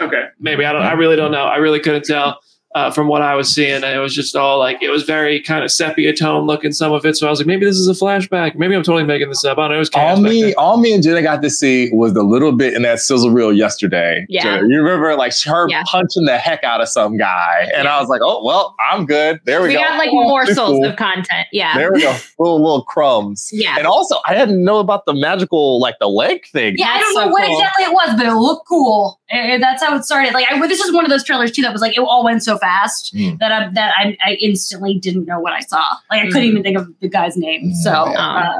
Okay, maybe I don't. I really don't know. I really couldn't tell uh, from what I was seeing. It was just all like it was very kind of sepia tone looking some of it. So I was like, maybe this is a flashback. Maybe I'm totally making this up. I don't know. It was All chaos back me, all me and Jenna got to see was the little bit in that sizzle reel yesterday. Yeah. Jenna, you remember like her Yeah. punching the heck out of some guy, and I was like, "Oh well, I'm good." There we, go. We go. got like Oh, morsels cool. of content. Yeah. There we go. Little little crumbs. Yeah. And also, I didn't know about the magical like the leg thing. Yeah, I don't know so what cool. exactly it was, but it looked cool. And that's how it started. Like, I, this is one of those trailers too that was like it all went so fast Mm. that I that I, I instantly didn't know what I saw. Like, I couldn't Mm. even think of the guy's name. So, Yeah. uh,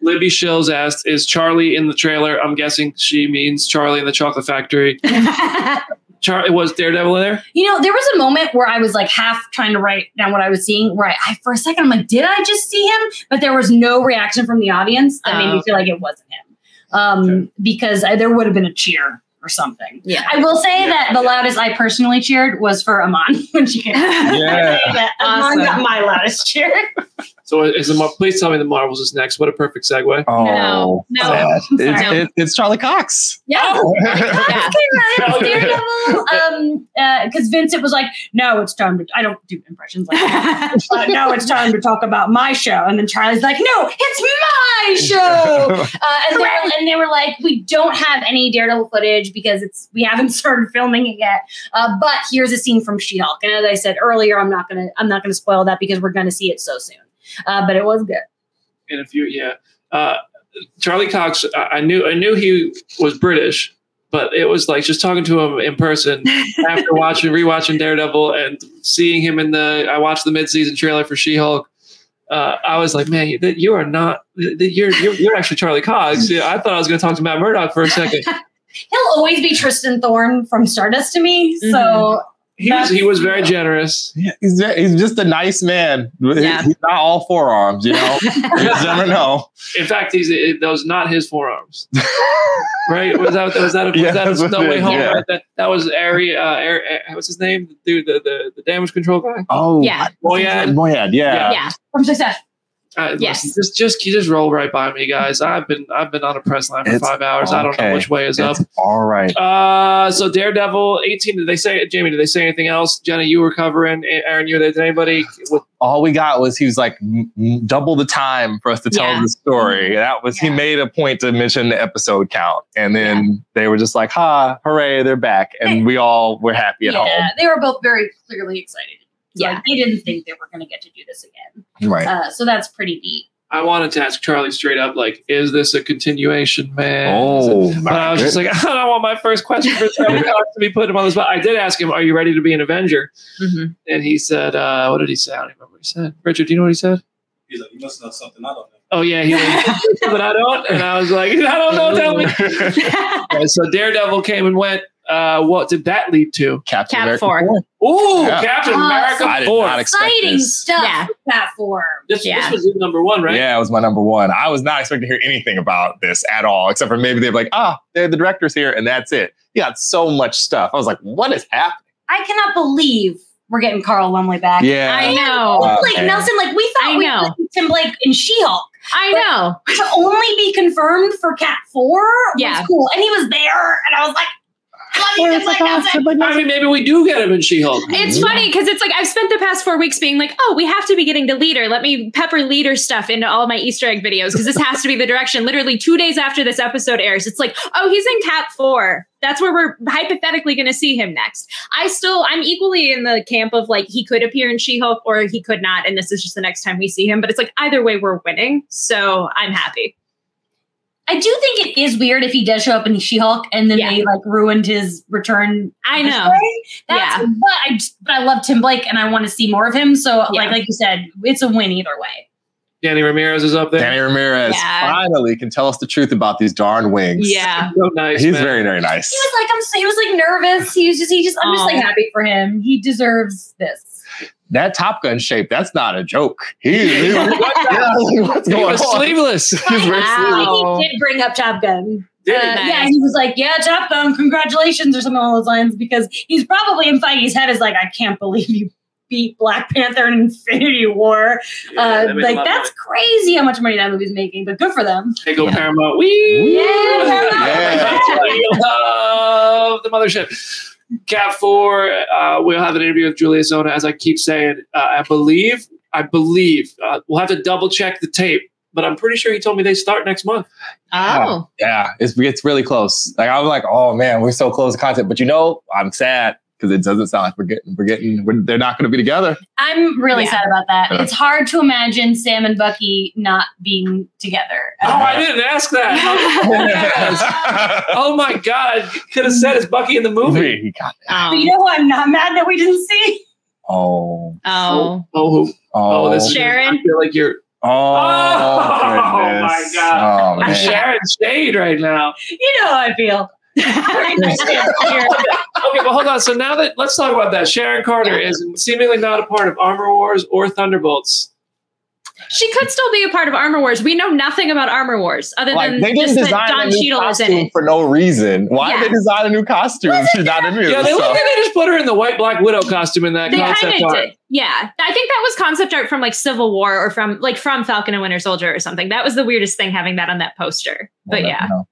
Libby Shills asked, "Is Charlie in the trailer?" I'm guessing she means Charlie in the Chocolate Factory. <laughs> Charlie was Daredevil in there. you know, there was a moment where I was like half trying to write down what I was seeing. Where I, I for a second, I'm like, did I just see him? But there was no reaction from the audience that made me Oh. feel like it wasn't him. Um, because I, there would have been a cheer or something. Yeah. I will say Yeah, that the loudest I personally cheered was for Iman <laughs> when she came. out. Yeah. <laughs> That Awesome. Iman got my loudest cheer. <laughs> So is the Mar- please tell me the Marvels is next. What a perfect segue. Oh, No, no. sad. I'm It's, it- it's Charlie Cox. Yeah. Oh, Yeah. <laughs> Hell yeah. Daredevil. Um, <laughs> because Vincent was like, "No, it's time to." I don't do impressions like that. Uh, no, it's time to talk about my show. And then Charlie's like, "No, it's my show." <laughs> Uh, and they were, and they were like, "We don't have any Daredevil footage because it's we haven't started filming it yet." Uh, but here's a scene from She-Hulk, and as I said earlier, I'm not gonna I'm not gonna spoil that because we're gonna see it so soon. Uh, but it was good. in a few yeah uh charlie cox I, knew i knew he was british but it was like just talking to him in person <laughs> after watching rewatching daredevil and seeing him in the i watched the mid-season trailer for she-hulk uh, I was like, man, you, you are not. You're, you're you're actually Charlie Cox. Yeah, I thought I was going to talk to Matt Murdock for a second. <laughs> He'll always be Tristan Thorne from Stardust to me. So He was he was very generous. Yeah, he's, he's just a nice man. Yeah. He's not all forearms, you know. <laughs> you never know. In fact, he's it, those not his forearms. <laughs> right? Was that was that was Yeah, that that's what no it way home? yeah. Right? That that was Ari. Uh, Ari, uh, what's his name? The dude, the, the the damage control guy. Oh, Yeah. Moayed. Moayed, yeah. yeah. from Success. Uh, Yes. listen, just just you just roll right by me, guys. I've been I've been on a press line for It's five hours. I don't know which way is up. All right. Uh, so Daredevil, eighteen. Did they say Jamie? Did they say anything else? Jenna, you were covering. Aaron, you were there. Did anybody? With, all we got was he was like m- m- double the time for us to tell Yeah. the story. That was he made a point to mention the episode count, and then they were just like, "Ha, hooray, they're back!" And we all were happy at Yeah, they were both very clearly excited. So, Yeah. like, they didn't think they were going to get to do this again. Right. Uh, so that's pretty neat. I wanted to ask Charlie straight up, like, is this a continuation, man? Oh, But I was just like, <laughs> I don't want my first question for Charlie <laughs> to be put him on the spot. I did ask him, "Are you ready to be an Avenger?" Mhm. And he said, uh, "What did he say? I don't remember what he said." Richard, do you know what he said? He's like, you must know something I don't know. Oh yeah, he but I don't. And I was like, I don't know. Tell me. <laughs> Uh, so Daredevil came and went. Uh, what did that lead to? Captain Cap America four. Ooh, Yeah. Captain Oh, America I did four. not expect Exciting this. stuff Yeah. with that. This, Yeah. this was his number one, right? Yeah, it was my number one. I was not expecting to hear anything about this at all, except for maybe they're like, ah, they're the directors here, and that's it. You got so much stuff. I was like, what is happening? I cannot believe we're getting Carl Lumbly back. Yeah. I know. Wow. Blake Okay. Nelson, like we thought I we know. would see Tim Blake in She-Hulk. I know. To only be confirmed for Cap 4 was Yeah. cool. And he was there, and I was like, love you, Tim Blake Nelson. I mean, maybe we do get him in She-Hulk. It's mm-hmm. funny because it's like I've spent the past four weeks being like, oh, we have to be getting to leader. Let me pepper leader stuff into all my Easter egg videos because this has to be the direction. Literally two days after this episode airs, it's like, oh, he's in Cap Four. That's where we're hypothetically going to see him next. I still, I'm equally in the camp of like he could appear in She-Hulk or he could not, and this is just the next time we see him. But it's like either way, we're winning, so I'm happy. I do think it is weird if he does show up in She-Hulk and then Yeah. they like ruined his return. I know. That's, Yeah. But I, just- but I love Tim Blake and I want to see more of him. So Yeah. like like you said, it's a win either way. Danny Ramirez is up there. Danny Ramirez Yeah. finally can tell us the truth about these darn wings. Yeah. <laughs> So nice. He's man. very, very nice. He was like I'm he was like nervous. He was just he just I'm just like happy for him. He deserves this. That Top Gun shape, that's not a joke. He, he- <laughs> yeah, what's He going was on? sleeveless. He's very Wow. sleeveless. He did bring up Top Gun. Uh. Nice. Yeah, he was like, "Yeah, Top Gun, congratulations," or something along those lines, because he's probably in Feige's head is like, "I can't believe you beat Black Panther in Infinity War." Yeah, uh, that like lot of that's crazy how much money that movie's making, but good for them. money. Hey, go Paramount. Wee! Yeah, Paramount. Yeah. I love the mothership. Cap four. Uh, we'll have an interview with Julius Onah, as I keep saying. Uh, I believe. I believe. Uh, we'll have to double check the tape, but I'm pretty sure he told me they start next month. Oh. Yeah, it's it's really close. Like I'm like, oh man, we're so close to content, but you know, I'm sad because it doesn't sound like we're getting we're getting we're, they're not going to be together. I'm really Yeah. sad about that. Yeah. It's hard to imagine Sam and Bucky not being together. Oh, I didn't ask that. <laughs> <laughs> oh my god! Could have said it's Bucky in the movie. He got Oh. But you know who I'm not mad that we didn't see? oh Oh. Oh, oh who? oh Oh, this is- Sharon? I feel like you're oh, <laughs> Oh, goodness. my God. oh man. Sharon Shade right now. You know how I feel. Okay, well, hold on. So now that let's talk about that. Sharon Carter is seemingly not a part of Armor Wars or Thunderbolts. She could still be a part of Armor Wars. We know nothing about Armor Wars other Like than they didn't just that design a new Cheadle is in costume it. for no reason. Why Yeah. did they design a new costume? if She's not in here. Yeah, they look So- like they just put her in the white Black Widow costume in that They concept art. did. Yeah. I think that was concept art from like Civil War or from like from Falcon and Winter Soldier or something. That was the weirdest thing having that on that poster. But Well, yeah. no.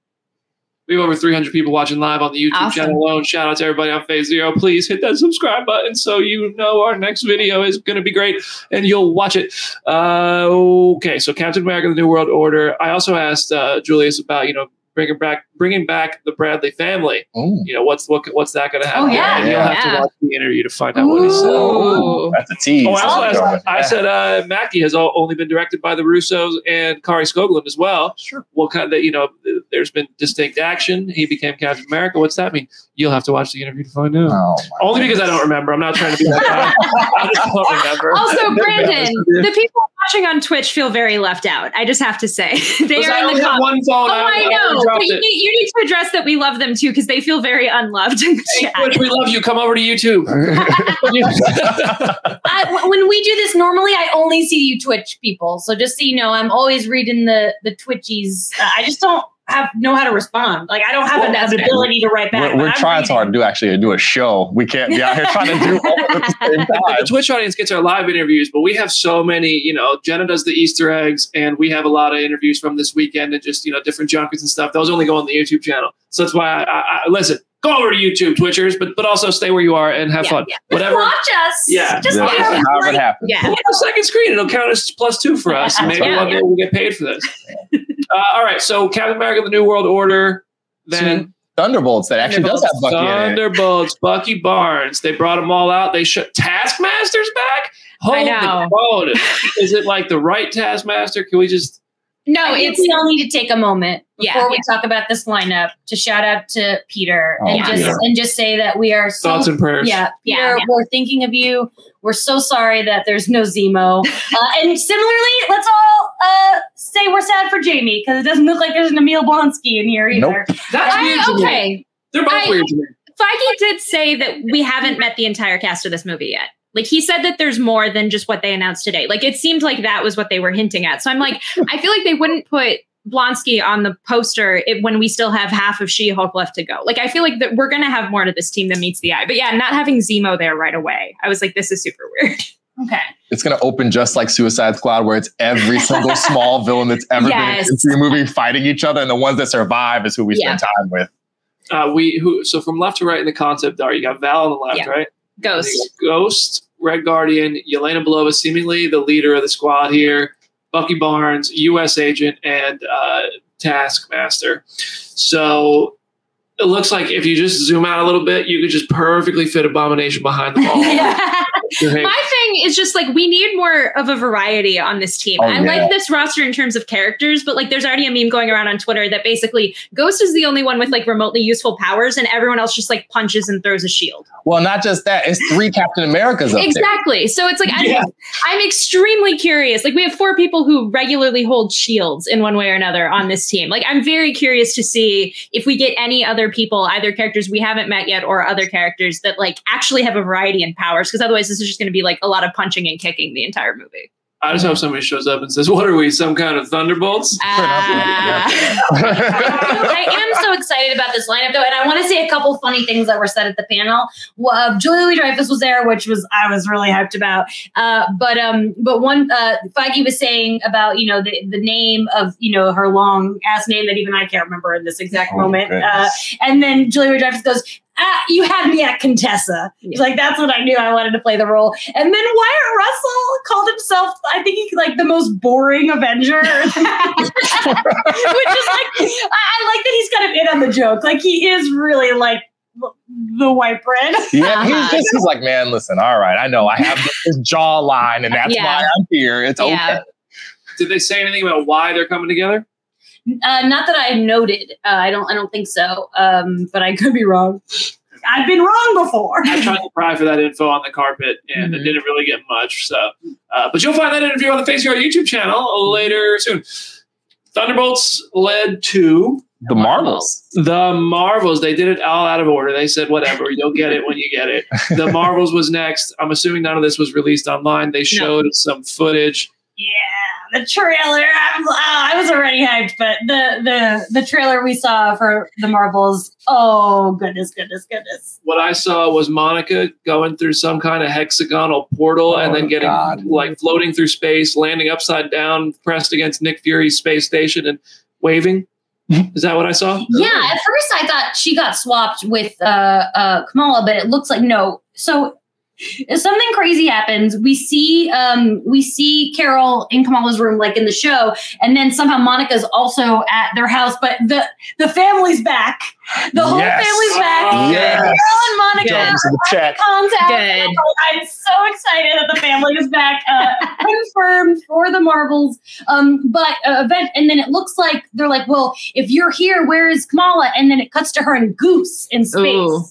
We have over 300 people watching live on the YouTube Awesome. channel alone. Shout out to everybody on Phase Zero. Please hit that subscribe button so you know our next video is going to be great and you'll watch it. Uh, okay, so Captain America: The New World Order. I also asked uh, Julius about you know bringing back bringing back the Bradley family. Ooh, You know what's what, what's that going to happen? Oh, yeah. and you'll have to watch the interview to find out what he said. Ooh. that's a tease. Oh, I, also Let's I said uh, Mackie has o- only been directed by the Russos and Kari Skogland as well. Sure. What kind of, you know, there's been distinct action. He became Captain America. What's that mean? You'll have to watch the interview to find out. Oh, my Only because I don't remember. I'm not trying to be that guy. I just don't remember. Also, <laughs> Brandon, honest with you. the people watching on Twitch feel very left out. I just have to say. <laughs> they Listen, I are in the comments. one phone. Oh, I already know. dropped But you it. Need, you need to address that we love them too because they feel very unloved in the Hey, chat. Twitch, we love you. Come over to YouTube. I, <laughs> w- when we do this normally, I only see you Twitch people. So just so you know, I'm always reading the the Twitchies. Uh, I just don't have know how to respond. Like I don't have Well, an, that's an fair. ability to write back. We're, we're trying so hard to do actually do a show. We can't be out here trying to do all at the <laughs> same the. Twitch audience gets our live interviews, but we have so many, you know, Jenna does the Easter eggs and we have a lot of interviews from this weekend and just, you know, different junkets and stuff. Those only go on the YouTube channel. So that's why I, I, I listen, go over to YouTube, Twitchers, but but also stay where you are and have Yeah, fun. yeah. Whatever. Watch us. Yeah. Just Yeah, watch that's us. how it happens. Yeah. Pull up the second screen. It'll count as plus two for us. <laughs> Maybe Yeah, one day we'll get paid for this. Uh, all right. So Captain America, the New World Order. Then Thunderbolts that actually does have Bucky in it. Thunderbolts, Bucky Barnes. They brought them all out. They shut Taskmaster's back. I Holy know. <laughs> God. Is it like the right Taskmaster? Can we just No, I think it's we all need to take a moment Yeah, before we yeah. talk about this lineup to shout out to Peter Oh, and just and just say that we are so thoughts and prayers? yeah, Peter, Yeah, yeah. we're thinking of you. We're so sorry that there's no Zemo. <laughs> uh, and similarly, let's all uh, say we're sad for Jamie because it doesn't look like there's an Emil Blonsky in here either. Nope. That's weird I, to me. okay. They're both I- weird to me. Feige did say that we haven't met the entire cast of this movie yet. Like he said that there's more than just what they announced today. Like it seemed like that was what they were hinting at. So I'm like, I feel like they wouldn't put Blonsky on the poster it, when we still have half of She-Hulk left to go. Like I feel like that we're gonna have more to this team than meets the eye. But yeah, not having Zemo there right away, I was like, this is super weird. <laughs> Okay. It's gonna open just like Suicide Squad, where it's every single <laughs> small villain that's ever Yes. been in a movie fighting each other, and the ones that survive is who we Yeah. spend time with. Uh, we who so from left to right in the concept art, you got Val on the left, Yeah. right? Ghost. Ghost, Red Guardian, Yelena Belova, seemingly the leader of the squad here, Bucky Barnes, U.S. agent, and uh, Taskmaster. So it looks like if you just zoom out a little bit, you could just perfectly fit Abomination behind them all. <laughs> My thing is just like we need more of a variety on this team. Oh, I yeah. like this roster in terms of characters, but like there's already a meme going around on Twitter that basically Ghost is the only one with like remotely useful powers, and everyone else just like punches and throws a shield. Well, not just that; it's three Captain Americas up there. Exactly. So it's like I'm, I'm extremely curious. Like we have four people who regularly hold shields in one way or another on this team. Like I'm very curious to see if we get any other people, either characters we haven't met yet or other characters that like actually have a variety in powers. Because otherwise, this is just going to be like a lot of punching and kicking the entire movie. I just hope somebody shows up and says, "What are we? Some kind of Thunderbolts?" Ah. I am so excited about this lineup, though, and I want to say a couple funny things that were said at the panel. Well, uh, Julia Louis Dreyfus was there, which was I was really hyped about. Uh, but um, but one uh, Feige was saying about you know the the name of you know her long ass name that even I can't remember in this exact Oh, moment. Uh, and then Julia Louis Dreyfus goes. Ah, you had me at Contessa. He's like, that's what I knew. I wanted to play the role. And then Wyatt Russell called himself, I think, he like the most boring Avenger. <laughs> which is like I, I like that he's kind of in on the joke. Like he is really like the white bread. yeah, he's Uh-huh. just he's like, man, listen, all right, I know I have this, this jawline, and that's Yeah. why I'm here. It's Yeah. okay. Did they say anything about why they're coming together? Uh, not that I noted. Uh, I don't. I don't think so. Um, but I <laughs> could be wrong. I've been wrong before. I tried to pry for that info on the carpet, and it Mhm. didn't really get much. So, uh, but you'll find that interview on the Face Guard YouTube channel later soon. Thunderbolts led to The Marvels. the Marvels. They did it all out of order. They said, "Whatever, you'll get it when you get it." <laughs> The Marvels was next. I'm assuming none of this was released online. They showed some footage. Yeah. the trailer. I'm, oh, I was already hyped, but the the the trailer we saw for the Marvels. Oh goodness, goodness, goodness. What I saw was Monica going through some kind of hexagonal portal and Oh, then getting God. like floating through space, landing upside down, pressed against Nick Fury's space station, and waving. Is that what I saw? Yeah, at first I thought she got swapped with uh, uh, Kamala, but it looks like no. So if something crazy happens. We see um, we see Carol in Kamala's room, like in the show, and then somehow Monica's also at their house, but the the family's back. The whole Yes. family's back. Oh, Yes. Carol and Monica Good. are in the chat. contact. Good. I'm so excited that the family is back, uh, <laughs> confirmed for the Marvels. Um, but uh, event, and then it looks like they're like, well, if you're here, where is Kamala? And then it cuts to her and Goose in space. Ooh.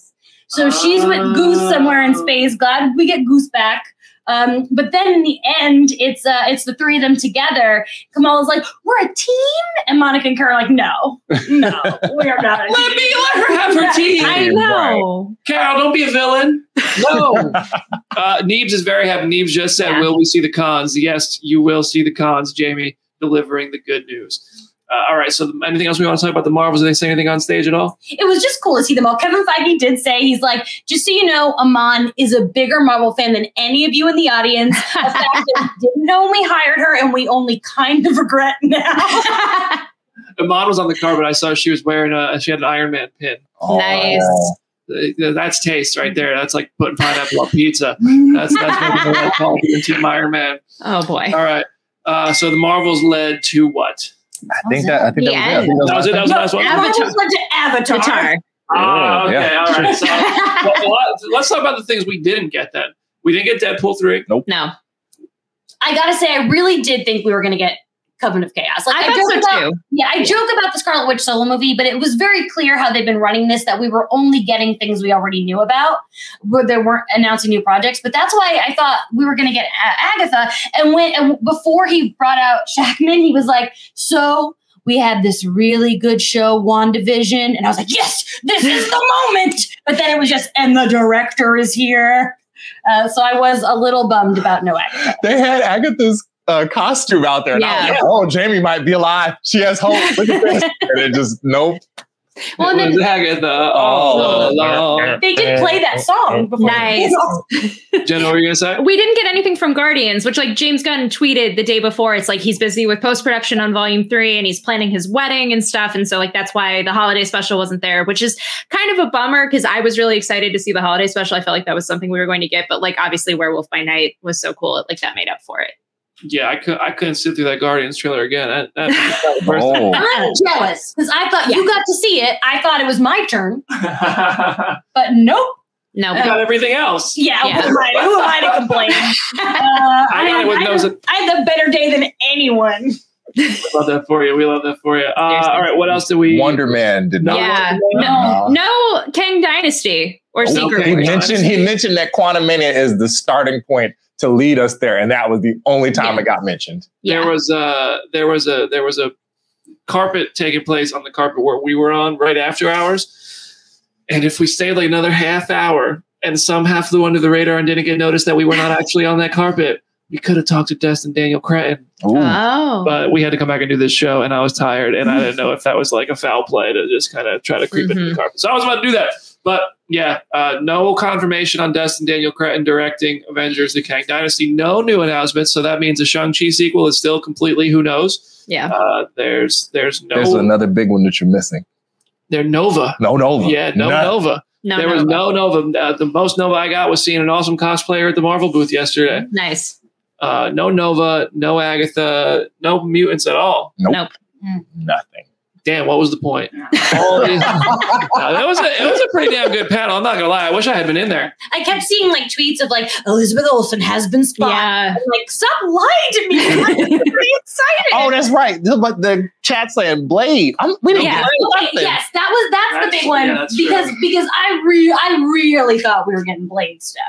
So she's with Goose somewhere in space. Glad we get Goose back. Um, but then in the end, it's uh, it's the three of them together. Kamala's like, "We're a team," and Monica and Kara are like, "No, no, we are not." A <laughs> Let team. me let her have her <laughs> tea. I know. Carol, don't be a villain. No. <laughs> uh, Neebs is very happy. Neebs just said, Yeah. Will we see the Khans? Yes, you will see the Khans, Jamie, delivering the good news. Uh, all right. So, anything else we want to talk about the Marvels? Did they say anything on stage at all? it was just cool to see them all. Kevin Feige did say he's like, just so you know, Iman is a bigger Marvel fan than any of you in the audience. <laughs> A fact that we didn't know when we hired her, and we only kind of regret now. <laughs> Iman was on the car, but I saw she was wearing a, she had an Iron Man pin. Nice. Uh, That's taste right there. That's like putting pineapple on pizza. <laughs> That's, that's making the right call being Team Iron Man. Oh boy. All right. Uh, so the Marvels led to what? I think that I think The that was, it. I think That was it. That was the no, last one. Marvels went to Avatar. Guitar. Ah, okay. Yeah. All right. So, <laughs> well, well, let's talk about the things we didn't get then. We didn't get Deadpool 3. Nope. No. I gotta say, I really did think we were gonna get Covenant of Chaos. Like I I, joke so about, too. yeah, I joke about the Scarlet Witch solo movie, but it was very clear how they've been running this that we were only getting things we already knew about, where they weren't announcing new projects. But that's why I thought we were going to get A- Agatha. And when and before he brought out <laughs> Shakman, he was like, "So we had this really good show, WandaVision," and I was like, "Yes, this is the <laughs> moment." But then it was just, and the director is here. Uh, so I was a little bummed about no Agatha. They had Agatha's uh, costume out there. And I was Yeah. like, oh, Jamie might be alive. She has hope. <laughs> Look at this. and it just, nope. Well, and It then Agatha all along. They did play that song before. Nice. <laughs> Jenna, what were you going to say? we didn't get anything from Guardians, which like James Gunn tweeted the day before. It's like he's busy with post production on Volume Three, and he's planning his wedding and stuff. And so like that's why the holiday special wasn't there, which is kind of a bummer because I was really excited to see the holiday special. I felt like that was something we were going to get, but like obviously Werewolf by Night was so cool, it, like that made up for it. Yeah, I, could, I couldn't sit through that Guardians trailer again. That, that, <laughs> Oh. I'm jealous because I thought you got to see it. I thought it was my turn, <laughs> but nope. No, got everything else. Yeah, Yeah. Who, am I, who am I to complain? <laughs> Uh, I got it I, had, I had the better day than anyone. We love that for you. We love that for you. Uh, all right, what else did we? Wonder Man did not. yeah, No. no, no Kang Dynasty or Oh, Secret okay. He Wars. mentioned he mentioned that Quantumania is the starting point to lead us there, and that was the only time Yeah. it got mentioned. Yeah, There was a there was a there was a carpet taking place on the carpet where we were on right after hours, and if we stayed like another half hour and somehow flew under the radar and didn't get noticed that we were not <laughs> actually on that carpet, we could have talked to Destin Daniel Cretton. Oh, But we had to come back and do this show, and I was tired, and I didn't know <laughs> if that was like a foul play to just kind of try to creep into the Mhm. carpet. So I was about to do that, but yeah, uh, no confirmation on Destin Daniel Cretton directing Avengers: The Kang Dynasty. No new announcements, so that means the Shang Chi sequel is still completely who knows. yeah. Uh, there's there's no There's another big one that you're missing. there Nova. No Nova. Yeah, no None. Nova. No, there no, was no Nova. Uh, the most Nova I got was seeing an awesome cosplayer at the Marvel booth yesterday. nice. Uh, no Nova, no Agatha, no mutants at all. Nope. Nope. Nothing. Damn, what was the point? All these- <laughs> No, that was a, it was a pretty damn good panel. I'm not gonna lie. I wish I had been in there. I kept seeing like tweets of like Elizabeth Olsen has been spotted. Yeah. I'm like, stop lying to me. I'm pretty <laughs> excited. Oh, that's right. The- But the chat saying Blade. I'm, we didn't Yeah. get Okay, yes, that was that's, That's- the big one yeah, because true. because I re- I really thought we were getting Blade stuff.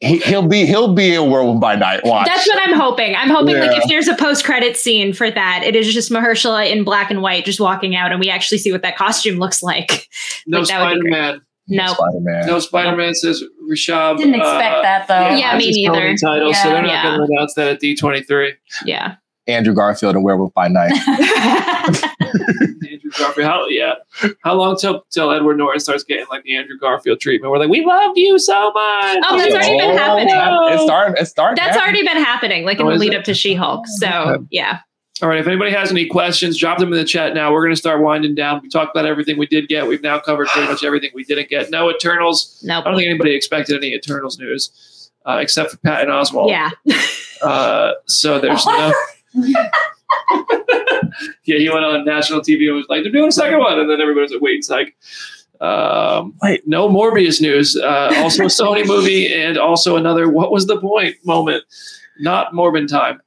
He, he'll be he'll be a Werewolf by Night. Watch. That's what I'm hoping. I'm hoping like if there's a post credit scene for that, it is just Mahershala in black and white just walking out, and we actually see what that costume looks like. <laughs> No Like, that would be Spider great. Man. No. Spider Man. No Spider Man says Rishab. Didn't expect uh, that though. Yeah, me neither. Tony Title, so they're not Yeah. going to announce that at D23. Yeah. Andrew Garfield and Werewolf by Night. <laughs> <laughs> Andrew Garfield. How yeah? How long till till Edward Norton starts getting like the Andrew Garfield treatment? We're like, we loved you so much. Oh, that's already been Oh, happening. It's starting. It's starting. That's already been happening, like in Oh, the lead it? up to She Hulk. So yeah. All right. If anybody has any questions, drop them in the chat now. We're going to start winding down. We talked about everything we did get. We've now covered pretty much everything we didn't get. No Eternals. No, I don't think anybody expected any Eternals news uh, except for Patton Oswalt. Yeah. <laughs> Uh, so there's <laughs> no. <laughs> yeah, he went on national TV and was like, "They're doing a second one," and then everybody was like, "Wait, psych." Um, Wait. no Morbius news. Uh, also a Sony <laughs> movie, and also another "What was the point?" moment. Not Morbin time.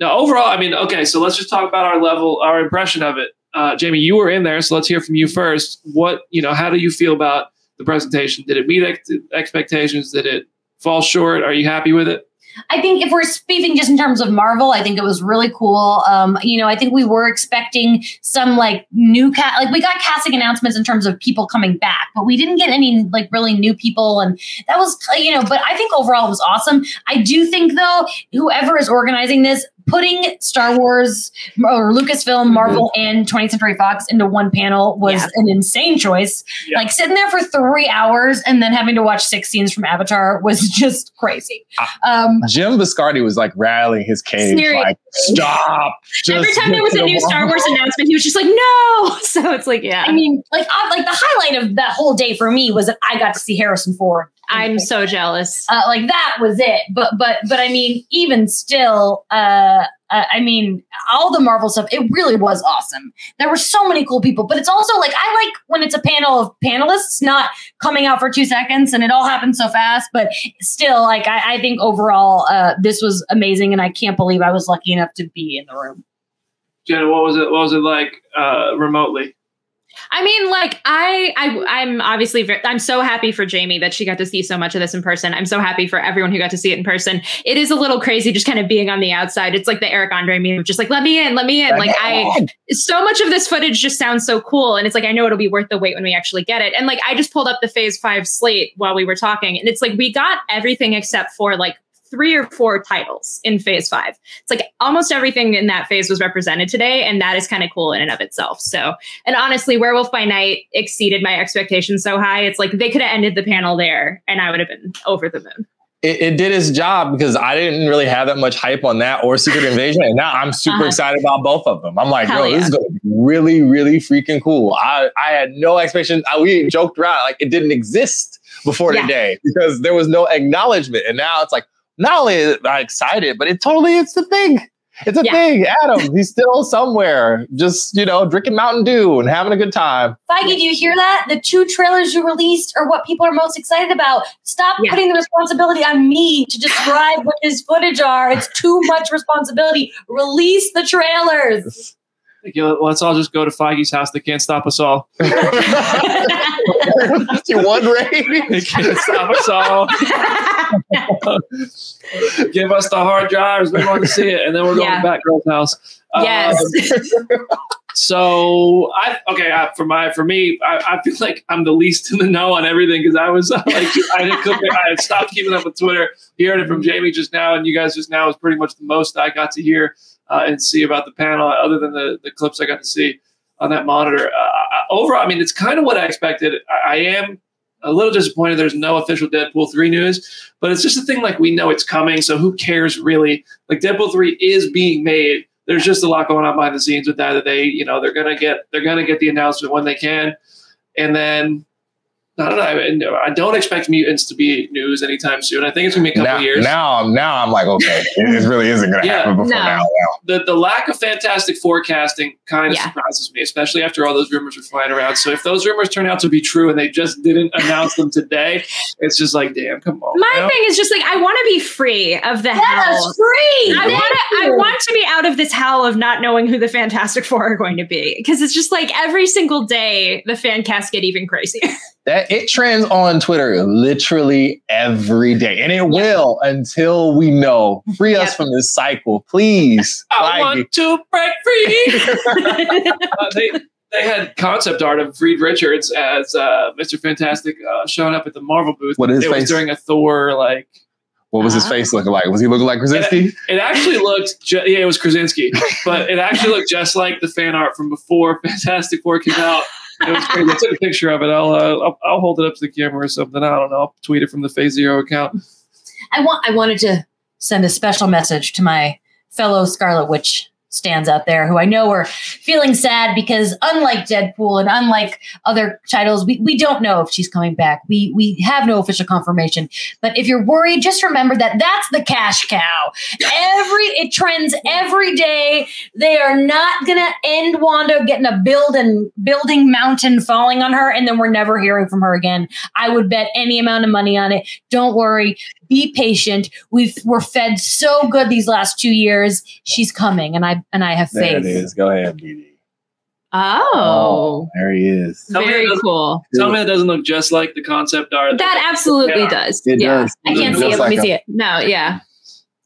Now, overall, I mean, okay, so let's just talk about our level, our impression of it. Uh, Jamie, you were in there, so let's hear from you first. What you know? How do you feel about the presentation? Did it meet ex- expectations? Did it fall short? Are you happy with it? I think if we're speaking just in terms of Marvel, I think it was really cool. Um, you know, I think we were expecting some like new cat, like we got casting announcements in terms of people coming back, but we didn't get any like really new people, and that was you know. But I think overall it was awesome. I do think though, whoever is organizing this, putting Star Wars or Lucasfilm, Marvel, and 20th Century Fox into one panel was Yeah. an insane choice. Yeah. Like sitting there for three hours and then having to watch six scenes from Avatar was <laughs> just crazy. Um, Jim Viscardi was like rallying his cage, Seriously. like, stop. Every time there was a new Star. Wars announcement, he was just like, no. <laughs> So it's like, yeah. I mean, like, I, like the highlight of that whole day for me was that I got to see Harrison Ford. I'm so jealous. uh, like that was it. But but but I mean, even still, uh, uh, I mean, all the Marvel stuff, it really was awesome. There were so many cool people, but it's also like I like when it's a panel of panelists, not coming out for two seconds and it all happens so fast. But still, like I, I think overall, uh, this was amazing, and I can't believe I was lucky enough to be in the room. Jenna, what was it? What was it like uh, remotely? I mean, like I, I, I'm obviously, very, I'm so happy for Jamie that she got to see so much of this in person. I'm so happy for everyone who got to see it in person. It is a little crazy just kind of being on the outside. It's like the Eric Andre meme, just like let me in, let me in. Like I, so much of this footage just sounds so cool, and it's like I know it'll be worth the wait when we actually get it. And like I just pulled up the Phase Five slate while we were talking, and it's like we got everything except for like three or four titles in phase five. It's like almost everything in that phase was represented today, and that is kind of cool in and of itself. So, and honestly, Werewolf by Night exceeded my expectations so high. It's like they could have ended the panel there, and I would have been over the moon. it, it did its job because I didn't really have that much hype on that or Secret <laughs> Invasion. And now I'm super Uh-huh. excited about both of them. I'm like, Hell yo, this is going to be really, really freaking cool. I, I had no expectation. I, we joked around like it didn't exist before Yeah. today because there was no acknowledgement. And now it's like, not only am I excited, but it totally it's the thing. It's a Yeah. thing. Adam, he's still somewhere, just, you know, drinking Mountain Dew and having a good time. Feige, do you hear that? The two trailers you released are what people are most excited about. Stop Yeah. putting the responsibility on me to describe what his footage are. It's too much responsibility. Release the trailers. Like, you know, let's all just go to Feige's house. They can't stop us all. <laughs> you one Ray? They can't stop us all. <laughs> Give us the hard drives. We want to see it, and then we're going Yeah. to Batgirl's house. Um, yes. <laughs> So I okay I, for my for me I, I feel like I'm the least in the know on everything because I was uh, like I didn't I had stopped keeping up with Twitter. Hearing it from Jamie just now and you guys just now is pretty much the most I got to hear uh, and see about the panel other than the the clips I got to see on that monitor. Uh, overall, I mean it's kind of what I expected. I, I am a little disappointed there's no official Deadpool three news, but it's just a thing like we know it's coming, so who cares really? Like Deadpool three is being made there's just a lot going on behind the scenes with that that they you know they're gonna get they're gonna get the announcement when they can and then I don't know. I, I don't expect mutants to be news anytime soon. I think it's gonna be a couple now, years. now I'm now I'm like, okay, <laughs> it really isn't gonna Yeah. happen before No. now. now. the the lack of Fantastic Four casting kind of Yeah. surprises me, especially after all those rumors are flying around. So if those rumors turn out to be true and they just didn't <laughs> announce them today, it's just like, damn, come on. My man. thing is just like I want to be free of the Let hell. free. I want to. I want to be out of this hell of not knowing who the Fantastic Four are going to be because it's just like every single day the fan cast get even crazier. <laughs> That it trends on Twitter literally every day, and it will until we know. Free us Yep. from this cycle, please. <laughs> I Feige. want to break free. <laughs> uh, they they had concept art of Reed Richards as uh, Mr. Fantastic uh, showing up at the Marvel booth. What is it was during a Thor like. What was his Ah. face looking like? Was he looking like Krasinski? It actually looked, ju- yeah, it was Krasinski, but it actually looked just like the fan art from before <laughs> Fantastic Four came out. I took a picture of it. I'll, uh, I'll I'll hold it up to the camera or something. I don't know. I'll tweet it from the Phase Zero account. I want. I wanted to send a special message to my fellow Scarlet Witch stands out there who I know are feeling sad because unlike Deadpool and unlike other titles, we, we don't know if she's coming back. We we have no official confirmation. But if you're worried, just remember that that's the cash cow. Every it trends every day. They are not gonna end Wanda getting a building building mountain falling on her, and then we're never hearing from her again. I would bet any amount of money on it. Don't worry. Be patient. We've we're fed so good these last two years. She's coming, and I and I have faith. There faith. it is. Go ahead, BD. Oh. oh, there he is. Tell me very it doesn't- cool. Tell me that doesn't look just like the concept art. That absolutely does. It yeah. does. I can't see looks it. Let me like see it. No, yeah.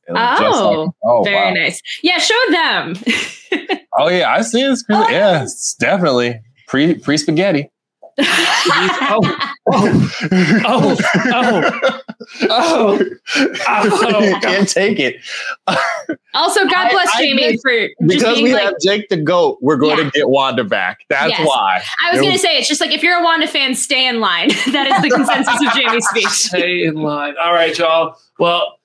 it Oh, like- oh, Very wow. nice. Yeah, show them. <laughs> Oh yeah, I see it. Oh, yeah, it's definitely pre pre spaghetti. Oh, oh, oh, oh, oh, you can't take it also, God bless I Jamie think for because we like. have Jake the goat. We're going Yeah. to get Wanda back. That's Yes. why. I was going to say, it's just like if you're a Wanda fan, stay in line. that is the consensus of Jamie's speech. Stay in line. All right, y'all. Well,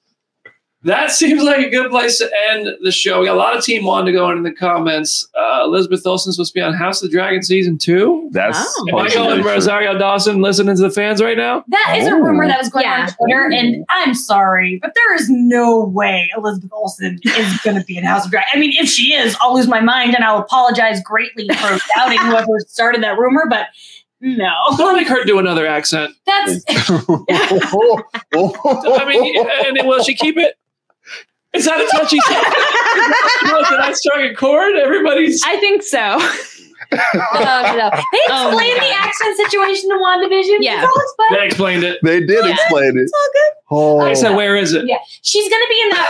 that <laughs> seems like a good place to end the show. We got a lot of Team one to go in in the comments. Uh, Elizabeth Olsen's supposed to be on House of the Dragon season two. That's Oh. Am I going Rosario Dawson listening to the fans right now? That is a Oh. rumor that was going Yeah. on Twitter, and I'm sorry, but there is no way Elizabeth Olsen is <laughs> going to be in House of Dragon. I mean, if she is, I'll lose my mind, and I'll apologize greatly for <laughs> doubting whoever started that rumor. But no, Don't make her do another accent. that's I mean, and will she keep it? Is that a touchy subject? Did I strike a chord? Everybody's. I think so. <laughs> no, no. They Oh explained the God. accent situation to WandaVision. Yeah. It's all explained. They explained it. they did Yeah. explain it. It's all good. Oh, I said, where is it? Yeah. She's going to be in that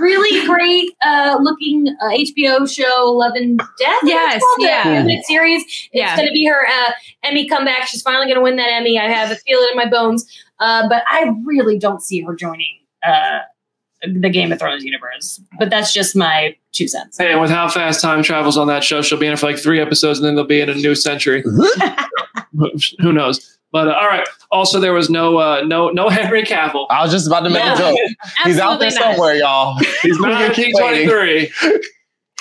really great uh, looking uh, HBO show, Love and Death. Yes, it's called, the yeah. limited series. It's Yeah. going to be her uh, Emmy comeback. She's finally going to win that Emmy. I have a feeling in my bones. Uh, but I really don't see her joining uh, the Game of Thrones universe. But that's just my two cents. Hey, and with how fast time travels on that show, she'll be in it for like three episodes, and then they'll be in a new century. <laughs> Who knows? But uh, all right. Also, there was no uh, no no <laughs> Henry Cavill. I was just about to make a joke. <laughs> He's out there not. somewhere, y'all. He's Not gonna keep waiting. 1923.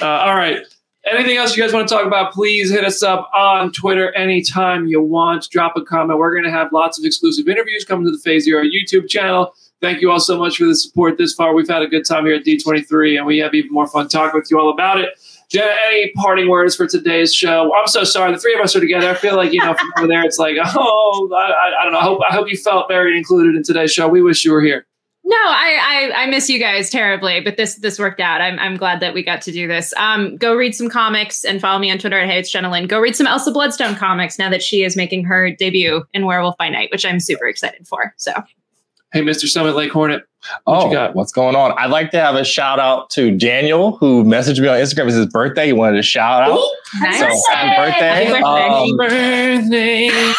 Uh, all right. Anything else you guys want to talk about? Please hit us up on Twitter anytime you want. Drop a comment. We're going to have lots of exclusive interviews coming to the Phase Zero YouTube channel. Thank you all so much for the support this far. We've had a good time here at D23, and we have even more fun talking with you all about it. Jenna, any parting words for today's show? I'm so sorry. The three of us are together. I feel like, you know, from over there, it's like, <laughs> oh, I, I, don't know. I hope, I hope you felt very included in today's show. We wish you were here. No, I, I I miss you guys terribly, but this this worked out. I'm I'm glad that we got to do this. Um, go read some comics and follow me on Twitter at Hey It's Jenna. Go read some Elsa Bloodstone comics now that she is making her debut in Werewolf by Night, which I'm super excited for. So Hey, Mr. Summit Lake Hornet. Oh, What you got? what's going on? I'd like to have a shout out to Daniel, who messaged me on Instagram. It's his birthday. He wanted to shout out. nice. So happy birthday. Happy birthday. Um, birthday.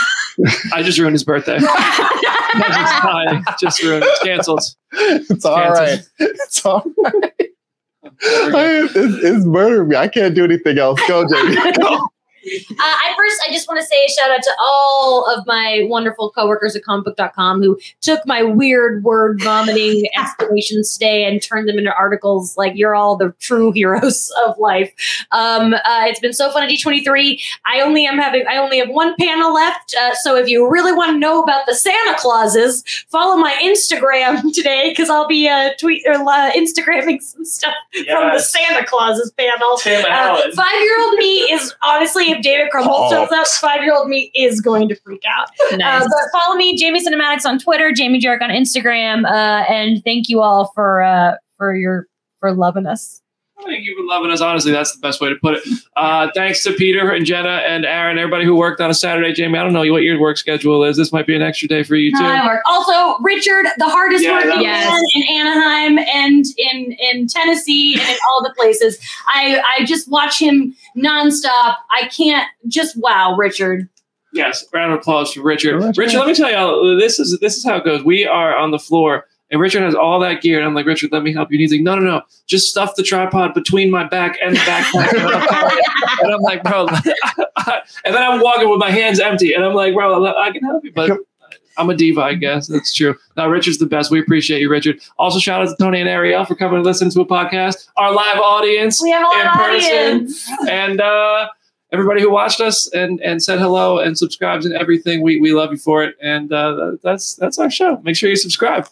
I just ruined his birthday. I <laughs> just, I just ruined it. It's canceled. <laughs> it's all right. It's all right. <laughs> it's, it's murder me. I can't do anything else. Go, Jamie. Go. Uh, I first, I just want to say a shout out to all of my wonderful coworkers at comicbook.com who took my weird word vomiting <laughs> explanations today and turned them into articles. Like you're all the true heroes of life. Um, uh, it's been so fun at D23. I only am having, I only have one panel left. Uh, so if you really want to know about the Santa Clauses, follow my Instagram <laughs> today because I'll be uh, tweet or uh, Instagramming some stuff from the Santa Clauses panel. Uh, five year old me is honestly, if David Krumholtz Oh. shows up, five year old me is going to freak out. Nice. Uh, but follow me, Jamie Cinematics on Twitter, Jamie Jirak on Instagram, uh, and thank you all for uh, for your for loving us. Thank you for loving us. Honestly, that's the best way to put it. Uh, thanks to Peter and Jenna and Aaron, everybody who worked on a Saturday. Jamie, I don't know what your work schedule is. This might be an extra day for you too. I work. Also, Richard, the hardest Yeah, working Yes. man in Anaheim and in in Tennessee and in all the places. I I just watch him nonstop. I can't just wow, Richard. Yes, round of applause for Richard. Richard. Richard, let me tell you, this is this is how it goes. We are on the floor, and Richard has all that gear, and I'm like, Richard, let me help you. And he's like, No, no, no, just stuff the tripod between my back and the backpack. <laughs> and I'm like, bro, <laughs> and then I'm walking with my hands empty, and I'm like, bro, I can help you, but. I'm a diva, I guess. That's true. Now, Richard's the best. We appreciate you, Richard. Also, shout out to Tony and Ariel for coming and listening to a podcast. Our live audience We have a in live person. audience. and uh, everybody who watched us and and said hello and subscribes and everything. We we love you for it, and uh, that's that's our show. Make sure you subscribe.